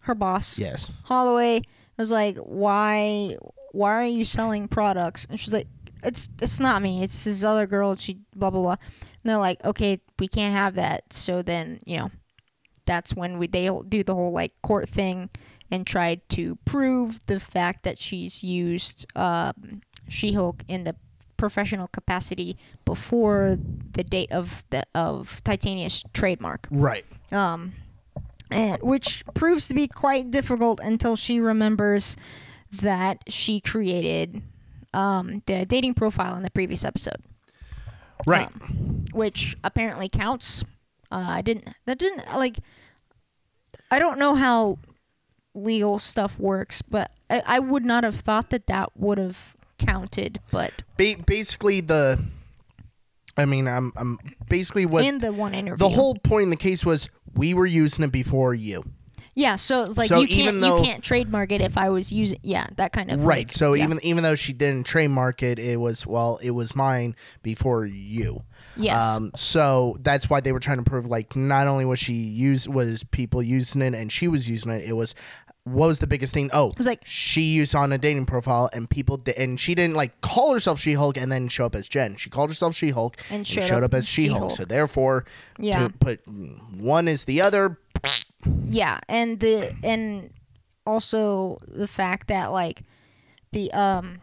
her boss, Yes. Holliway was like, "Why, why are you selling products?" And she's like, "It's it's not me. It's this other girl. She blah blah blah." And they're like, "Okay, we can't have that." So then you know, that's when we they do the whole like court thing and tried to prove the fact that she's used um, She-Hulk in the professional capacity before the date of the of Titania's trademark Right. um, and which proves to be quite difficult until she remembers that she created um, the dating profile in the previous episode, Right. um, which apparently counts. Uh, I didn't. That didn't like. I don't know how legal stuff works, but I, I would not have thought that that would have counted. But Ba- basically, the. I mean, I'm, I'm basically what in the one interview, the whole point in the case was we were using it before you. yeah. So it's like So you can't even though- you can't trademark it if I was using yeah that kind of Right. like- So yeah. even even though she didn't trademark it, it was well, it was mine before you. yes Um, so that's why they were trying to prove like not only was she used was people using it and she was using it. It was what was the biggest thing? Oh, it was like she used on a dating profile and people di- and she didn't like call herself She Hulk and then show up as Jen. She called herself She Hulk And and showed showed, up up, as She Hulk. She-Hulk. So therefore, yeah to put one is the other. Yeah, and the and also the fact that like the um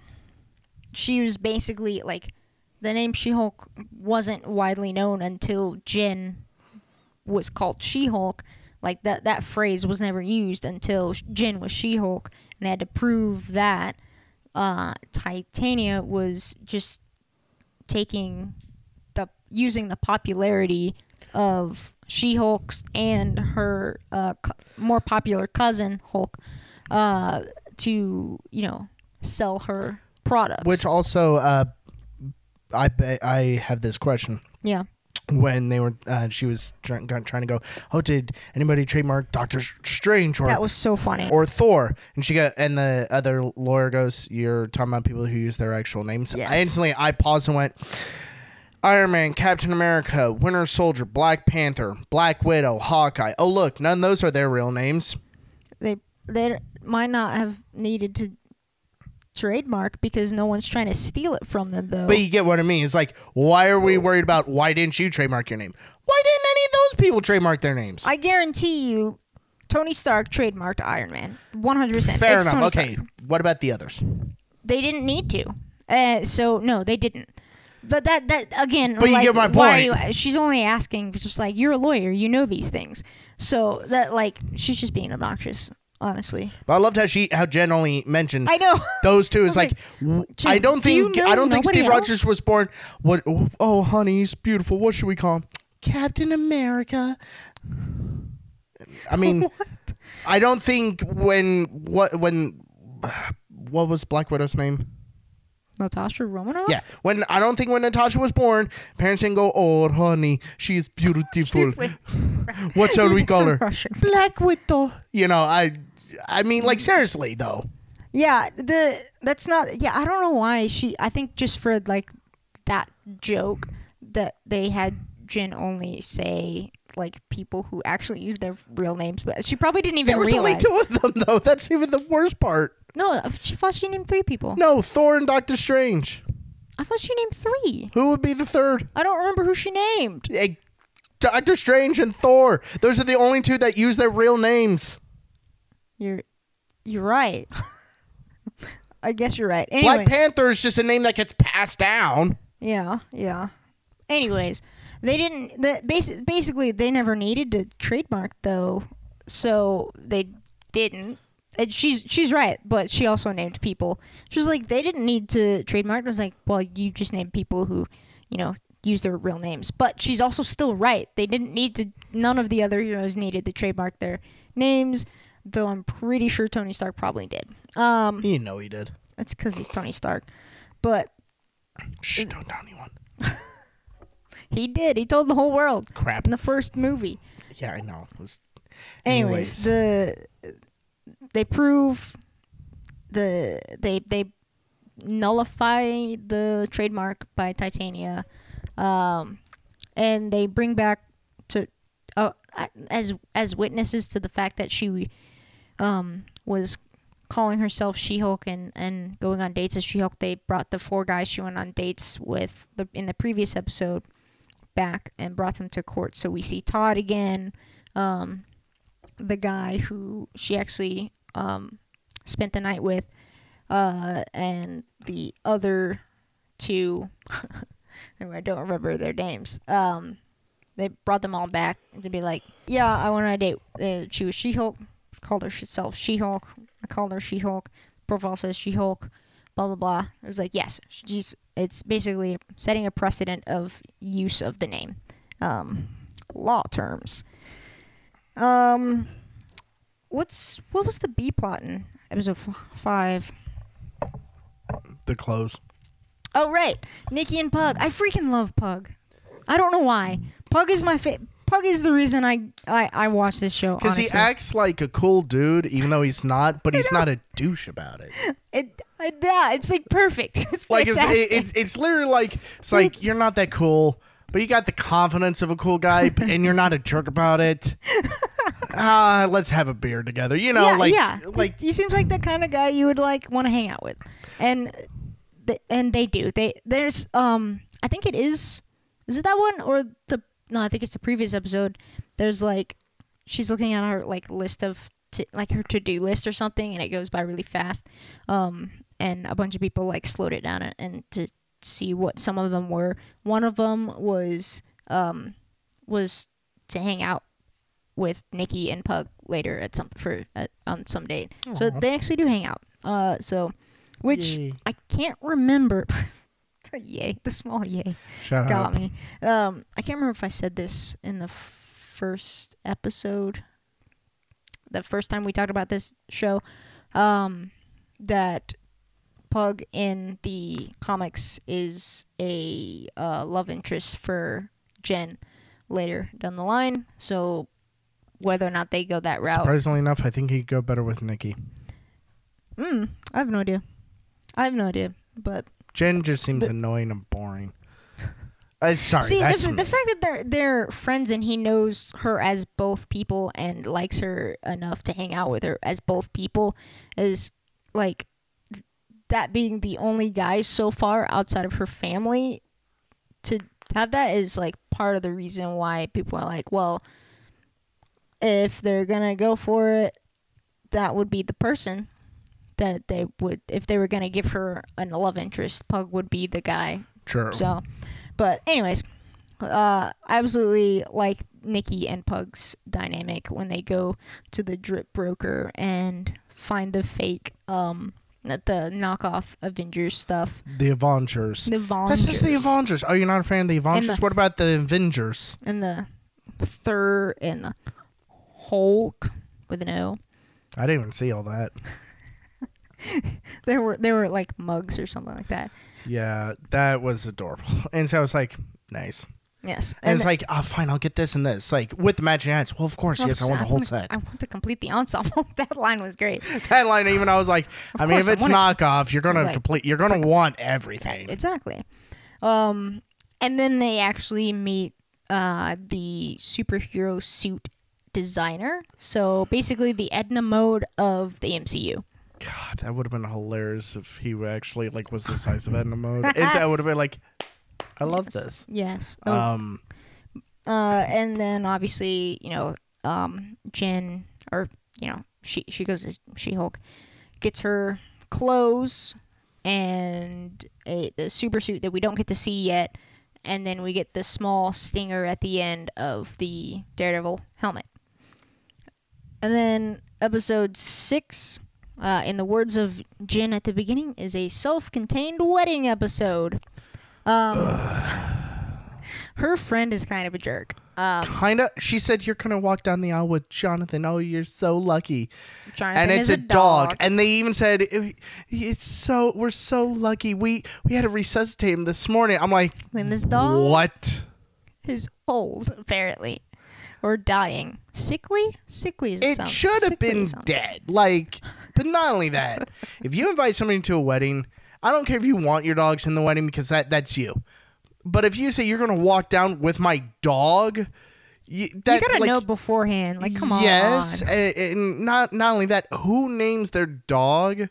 she was basically like the name She-Hulk wasn't widely known until Jen was called She-Hulk. Like that that phrase was never used until Jen was She-Hulk, and they had to prove that uh, Titania was just taking the using the popularity of She-Hulk's and her uh, co- more popular cousin Hulk uh, to you know sell her products. Which also, uh, I I have this question. yeah, when they were uh, she was trying, trying to go oh did anybody trademark doctor strange or that was so funny. or thor and she got and the other lawyer goes you're talking about people who use their actual names Yes. I instantly i paused and went iron man captain america winter soldier black panther black widow hawkeye oh look none of those are their real names they they might not have needed to trademark because no one's trying to steal it from them though. but you get what i mean it's like why are we worried about why didn't you trademark your name why didn't any of those people trademark their names I guarantee you, Tony Stark trademarked Iron Man. One hundred percent. fair it's enough Tony okay Stark. what about the others They didn't need to. Uh, so no, they didn't. But that that again, But you get my point. you- she's only asking, just like you're a lawyer, you know these things. So that like she's just being obnoxious, honestly. But I loved how she how Jen only mentioned I know. *laughs* those two. Is was like, Jen, I don't do you think know I don't think Steve else? Rogers was born. What? Oh, honey, he's beautiful. What should we call him? Captain America. I mean, *laughs* I don't think when what when *sighs* what was Black Widow's name? Natasha Romanoff. Yeah, when I don't think when Natasha was born, parents didn't go, "Oh, honey, she's beautiful. *laughs* what shall we call her?" Russian. Black Widow. You know, I I mean, like seriously though. Yeah, the that's not. Yeah, I don't know why she. I think just for like that joke that they had Jen only say like people who actually use their real names, but she probably didn't even There was realize. only two of them though. That's even the worst part. No, she thought she named three people. No, Thor and Doctor Strange. I thought she named three. Who would be the third? I don't remember who she named. Eh, Doctor Strange and Thor. Those are the only two that use their real names. You're, you're right. *laughs* I guess you're right. Anyway, Black Panther is just a name that gets passed down. Yeah, yeah. Anyways, they didn't. The basic, basically they never needed to trademark though, so they didn't. And she's she's right, but she also named people. She was like they didn't need to trademark. I was like, well, you just named people who, you know, use their real names. But she's also still right. They didn't need to. None of the other heroes needed to trademark their names. Though I'm pretty sure Tony Stark probably did. Um, You know he did. it's because he's Tony Stark. But Shh, don't tell anyone. *laughs* he did. He told the whole world. Crap. in the first movie. Yeah, I know. Was- Anyways, the they prove the they they nullify the trademark by Titania, um, and they bring back to uh, as as witnesses to the fact that she um, was calling herself She-Hulk and, and going on dates as She-Hulk. They brought the four guys she went on dates with the in the previous episode back and brought them to court. So we see Todd again, um, the guy who she actually um, spent the night with, uh, and the other two. *laughs* I don't remember their names. Um, they brought them all back to be like, yeah, I want to date. Uh, she was She-Hulk. Called herself She-Hulk. I called her She-Hulk. Profile says She-Hulk. Blah blah blah. It was like yes, she's. It's basically setting a precedent of use of the name. Um, law terms. Um, what's what was the B plot in episode f- five? The clothes. Oh right, Nikki and Pug. I freaking love Pug. I don't know why. Pug is my favorite. Pug is the reason I I, I watch this show. Because he acts like a cool dude, even though he's not, but *laughs* he's not a douche about it. It, I, yeah, it's like perfect. *laughs* It's Like it's, it, it's it's literally like it's like you're not that cool, but you got the confidence of a cool guy, *laughs* and you're not a jerk about it. *laughs* Ah, let's have a beer together. You know, yeah, like yeah. like he seems like the kind of guy you would like want to hang out with, and th- and they do. They there's um I think it is is it that one or the no I think it's the previous episode. There's like she's looking at her like list of to, like her to do list or something, and it goes by really fast. Um, and a bunch of people like slowed it down and, to see what some of them were. One of them was um was to hang out with Nikki and Pug later at some for at, on some date. So they actually do hang out. Uh, so which Yay. I can't remember. *laughs* yay, the small yay shut got up. me. Um, I can't remember if I said this in the f- first episode. The first time we talked about this show, um, that Pug in the comics is a uh, love interest for Jen later down the line. So whether or not they go that route, Surprisingly enough, I think he'd go better with Nikki. mm, I have no idea. I have no idea, but Jen just seems annoying and boring. Uh, sorry, See, the, the fact that they're they're friends and he knows her as both people and likes her enough to hang out with her as both people is like that being the only guy so far outside of her family to have that is like part of the reason why people are like, well, if they're gonna go for it, that would be the person that they would if they were gonna give her a love interest. Pug would be the guy True. so, but anyways, uh, I absolutely like Nikki and Pug's dynamic when they go to the drip broker and find the fake, um, the knockoff Avengers stuff. the Avengers. The Avengers. That's just the Avengers. Oh, you're not a fan of the Avengers? the- what about the Avengers? And the Thur and the Hulk with an O. I didn't even see all that. *laughs* There were there were like mugs or something like that. Yeah, that was adorable. *laughs* And so I was like, nice. Yes. And, it's the- like, oh, fine, I'll get this and this. Like, with the matching hats. Well, of course, yes, I want the whole set. I want to complete the ensemble. *laughs* that line was great. *laughs* That line, even I was like, I mean, if I it's knockoff, you're gonna It's like- complete. You're gonna want everything. Exactly. Um, and then they actually meet uh, the superhero suit designer. So basically, the Edna mode of the MCU. God, that would have been hilarious if he actually like was the size of Edna mode. It's, I would have been like, I love this. Yes. Oh, Um, uh, and then obviously, you know, um, Jen, or you know, she she goes as She Hulk, gets her clothes and a the super suit that we don't get to see yet, and then we get the small stinger at the end of the Daredevil helmet. And then episode six, uh, in the words of Jen at the beginning, is a self-contained wedding episode. Um, her friend is kind of a jerk. Um, kinda. She said you're gonna walk down the aisle with Jonathan. Oh, you're so lucky. Jonathan and is it's a, dog. and they even said "It- it's so we're so lucky we we had to resuscitate him this morning i'm like And this dog what is old, apparently, or dying. Sickly? Sickly is it should have sickly been sounds- dead like but not only that if you invite somebody to a wedding i don't care if you want your dogs in the wedding because that that's you but if you say you're gonna walk down with my dog you, that, you gotta like, know beforehand. Like, come on. yes, and, and not not only that, who names their dog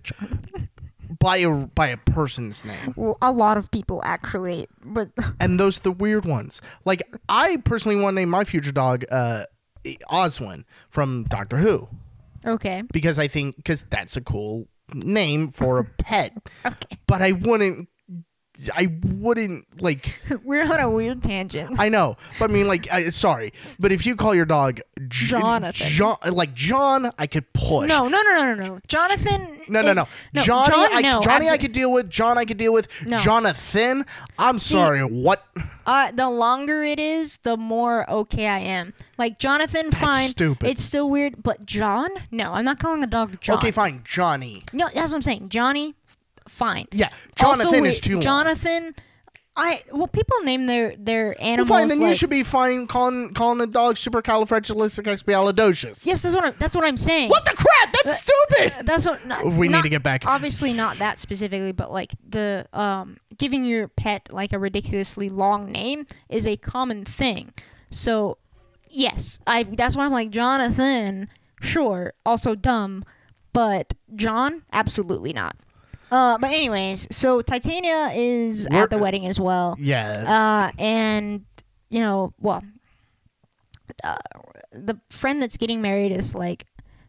by a by a person's name? Well, a lot of people actually, but *laughs* And those are the weird ones. Like I personally want to name my future dog uh, Oswin from Doctor Who okay, because I think because that's a cool name for a pet. *laughs* okay. But I wouldn't I wouldn't like. *laughs* We're on a weird tangent. I know, but I mean, like, I, sorry, but if you call your dog J- Jonathan. John, like John, I could push. No, no, no, no, no, no. Jonathan. No, no, it- no. Johnny, John- I, no, Johnny, I could deal with. John, I could deal with. No. Jonathan, I'm sorry. What? Uh, the longer it is, the more okay I am. Like Jonathan, fine. stupid. It's still weird, but John? No, I'm not calling a dog John. Okay, fine. Johnny. No, that's what I'm saying. Johnny, fine. Yeah, Also, Jonathan is wait, too long. Jonathan, I well, people name their their Well, animals. fine, then you should be fine calling calling a dog supercalifragilisticexpialidocious. Yes, that's what I'm, that's what I'm saying. What the crap? That's stupid. That's what. Not, We need to get back. Obviously, not that specifically, but like the um, giving your pet like a ridiculously long name is a common thing. So, yes, I. That's why I'm like Jonathan. Sure, also dumb, but John, absolutely not. Uh, but anyways, so Titania is We're- at the wedding as well. Yeah. Uh, and you know, well, uh, the friend that's getting married is like,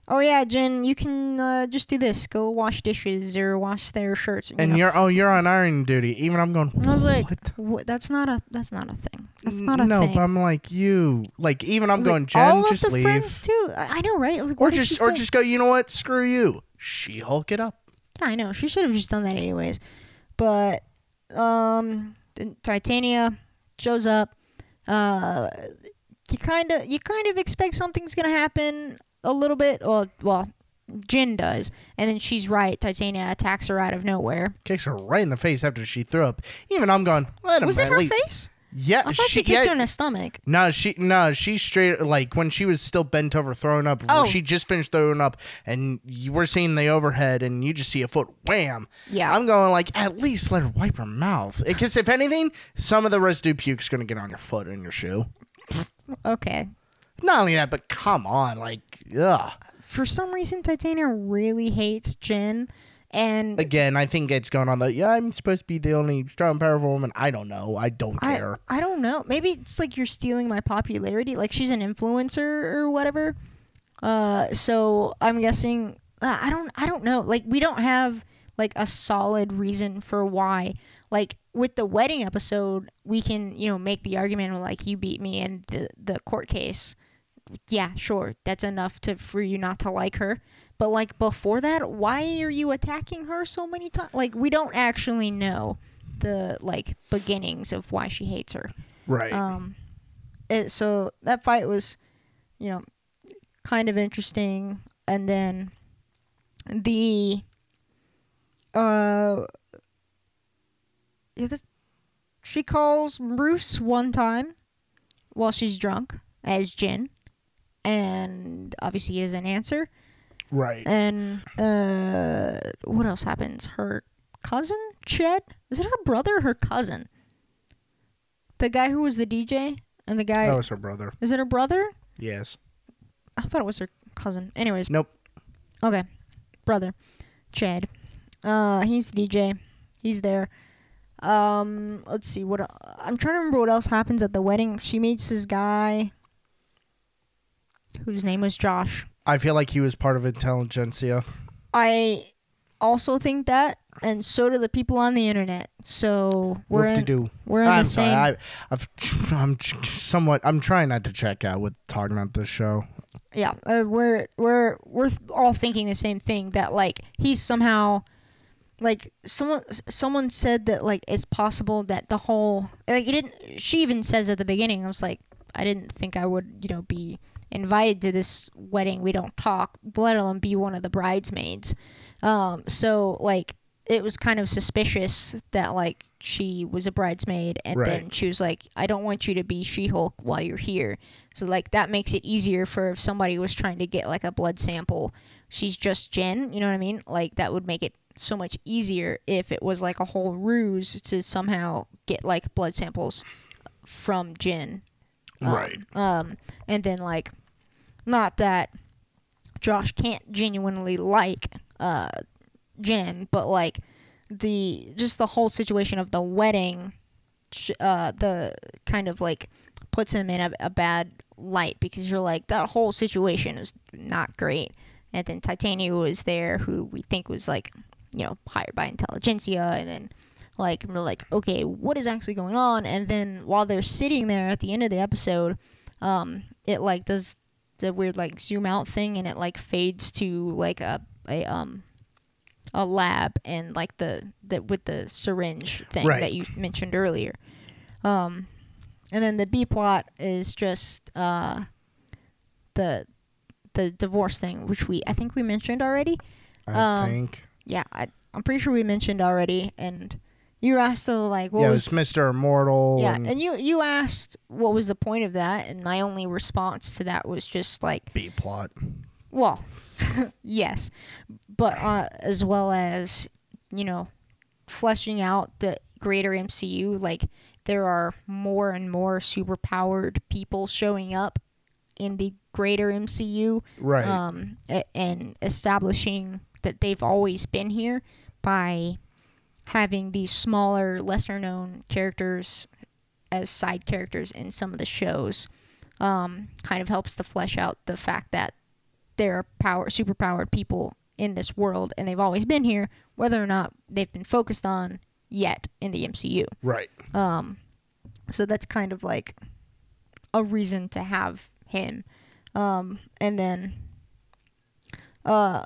"Oh yeah, Jen, you can uh, just do this. Go wash dishes or wash their shirts." you and know? you're oh you're on iron duty. Even I'm going. And I was like, what? "What? That's not a. That's not a thing. That's not a no, thing." No, but I'm like you. Like even I'm was like, going. Jen, all just of the leave. friends too. I, know, right? Like, Or what did she just or just go. You know what? Screw you. She Hulk it up. Yeah, I know. She should have just done that anyways. But um Titania shows up. Uh you kind of you kind of expect something's going to happen a little bit or well Jen does, and then she's right. Titania attacks her out of nowhere. Kicks her right in the face after she threw up. Even I'm going. Was it her like- face? Yeah, I thought she, kicked yeah, her in the stomach. No, she no, she straight like when she was still bent over throwing up. Oh. She just finished throwing up, and you were seeing the overhead, and you just see a foot wham. Yeah. I'm going like at least let her wipe her mouth, because if anything, some of the residue puke's gonna get on your foot and your shoe. Okay. Not only that, but come on, like ugh. For some reason, Titania really hates Jen, and Again, I think it's going on the yeah. I'm supposed to be the only strong, powerful woman. I don't know. I don't I, care. I don't know. Maybe it's like you're stealing my popularity. Like she's an influencer or whatever. Uh, so I'm guessing. Uh, I don't. I don't know. Like we don't have like a solid reason for why. Like with the wedding episode, we can you know make the argument of, like you beat me in the the court case. Yeah, sure, that's enough to for you not to like her. But like before that, why are you attacking her so many times? Like we don't actually know the like beginnings of why she hates her. Right. Um, it, so that fight was, you know, kind of interesting, and then the uh, she calls Bruce one time while she's drunk as Jen, and obviously he doesn't answer. Right. And uh, what else happens? Her cousin Ched is it her brother or her cousin? The guy who was the DJ and the guy that was her brother. is it her brother? Yes. I thought it was her cousin. Anyways, Nope. okay, brother, Ched. Uh, he's the DJ. He's there. Um, let's see what I'm trying to remember what else happens at the wedding. She meets this guy whose name was Josh. I feel like he was part of intelligentsia. I also think that, and so do the people on the internet. So we're in, do? we're in I'm the sorry. same. I, I've, I'm somewhat. I'm trying not to check out with talking about this show. yeah, uh, we're we're we're th- all thinking the same thing that like he's somehow like someone someone said that like it's possible that the whole like it didn't she even says at the beginning I was like I didn't think I would you know be invited to this wedding we don't talk let alone be one of the bridesmaids um so like it was kind of suspicious that like she was a bridesmaid and Right. then she was like I don't want you to be She-Hulk while you're here so like that makes it easier for if somebody was trying to get like a blood sample she's just Jen, you know what I mean? Like that would make it so much easier if it was like a whole ruse to somehow get like blood samples from Jen. Um, Right. Um and then like not that Josh can't genuinely like uh Jen, but like the just the whole situation of the wedding sh- uh the kind of like puts him in a, a bad light because you're like that whole situation is not great and then titania was there who we think was like you know hired by intelligentsia and then Like we're like, okay, what is actually going on? And then while they're sitting there at the end of the episode, um, it like does the weird like zoom out thing, and it like fades to like a a um a lab and like the the with the syringe thing Right. that you mentioned earlier. Um, and then the B plot is just uh the the divorce thing, which we I think we mentioned already. I Um, think. Yeah, I, I'm pretty sure we mentioned already. And you asked uh, like what yeah, it was was Mr. Immortal. yeah, and and you you asked what was the point of that, and my only response to that was just like, B plot. well, *laughs* yes, but uh, as well as you know, fleshing out the greater MCU. Like there are more and more superpowered people showing up in the greater MCU, Right. um, a- and establishing that they've always been here by having these smaller, lesser known characters as side characters in some of the shows. Um, kind of helps to flesh out the fact that there are power, superpowered people in this world, and they've always been here, whether or not they've been focused on yet in the MCU. right. Um, so that's kind of like a reason to have him. Um, and then, uh,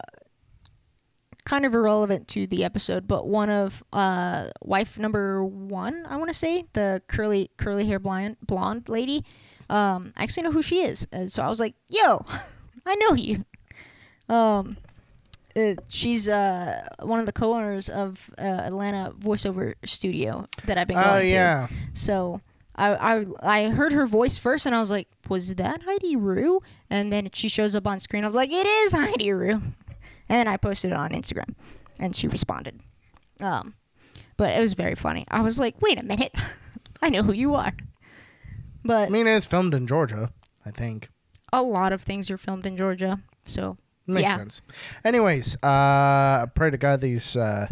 kind of irrelevant to the episode, but one of uh wife number one, I want to say the curly curly hair blonde blonde lady. Um, I actually know who she is, and so I was like, "Yo, *laughs* I know you." Um, uh, she's uh one of the co-owners of uh, Atlanta voiceover studio that I've been going Oh to. yeah. So I, I I heard her voice first, and I was like, "Was that Heidi Rue?" And then she shows up on screen. I was like, "It is Heidi Rue." And then I posted it on Instagram, and she responded. Um, but it was very funny. I was like, "Wait a minute, *laughs* I know who you are." But I mean, it's filmed in Georgia. I think a lot of things are filmed in Georgia, so makes Yeah. sense. Anyways, uh, pray to God these uh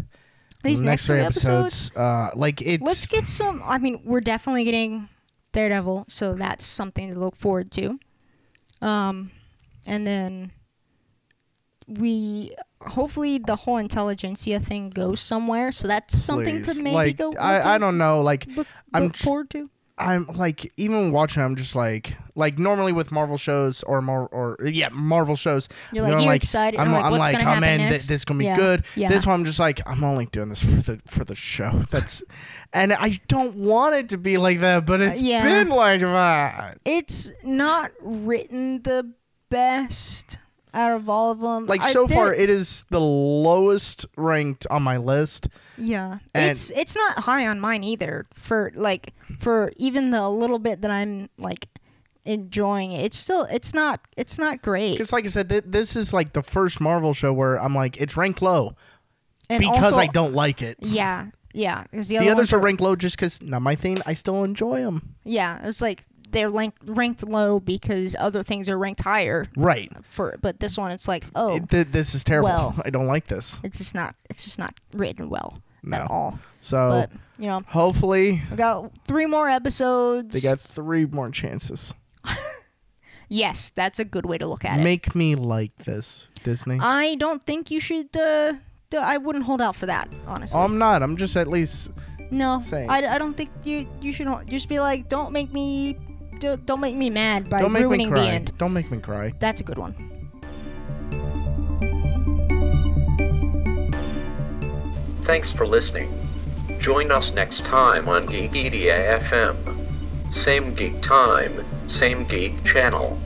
these next, three three episodes, uh, like it's let's get some. I mean, we're definitely getting Daredevil, so that's something to look forward to. Um, and then we hopefully the whole Intelligencia thing goes somewhere, so that's something please. to maybe like go. I, I don't know like look, I'm look forward to. I'm like even watching I'm just like like normally with Marvel shows or more or yeah Marvel shows You're you like know, you're like, excited. I'm, I'm, like, I'm what's like gonna oh man th- this is gonna be Yeah, good Yeah. this one I'm just like I'm only doing this for the for the show *laughs* that's and I don't want it to be like that but it's Uh, yeah. been like that it's not written the best out of all of them. like so far it is the lowest ranked on my list Yeah, And- it's it's not high on mine either. For like for even the little bit that I'm like enjoying it, it's still it's not it's not great. because like I said th- this is like the first Marvel show where I'm like it's ranked low And because also, I don't like it Yeah, yeah. the, the others are ranked low just because not my thing I still enjoy them Yeah, it's like they're ranked ranked low because other things are ranked higher. right For but this one, it's like oh, It- th- this is terrible. well. *laughs* I don't like this. it's just not it's just not written well No. at all. So But you know, hopefully we got three more episodes. they got three more chances. *laughs* yes, that's a good way to look at it. Make me like this, Disney. I don't think you should. Uh, I wouldn't hold out for that, honestly. I'm not. I'm just at least. no, saying. I, I don't think you you should just be like, don't make me, do, don't make me mad by don't make me ruining cry. the end. Don't make me cry. That's a good one. Thanks for listening. Join us next time on Geekedia FM. Same geek time, same geek channel.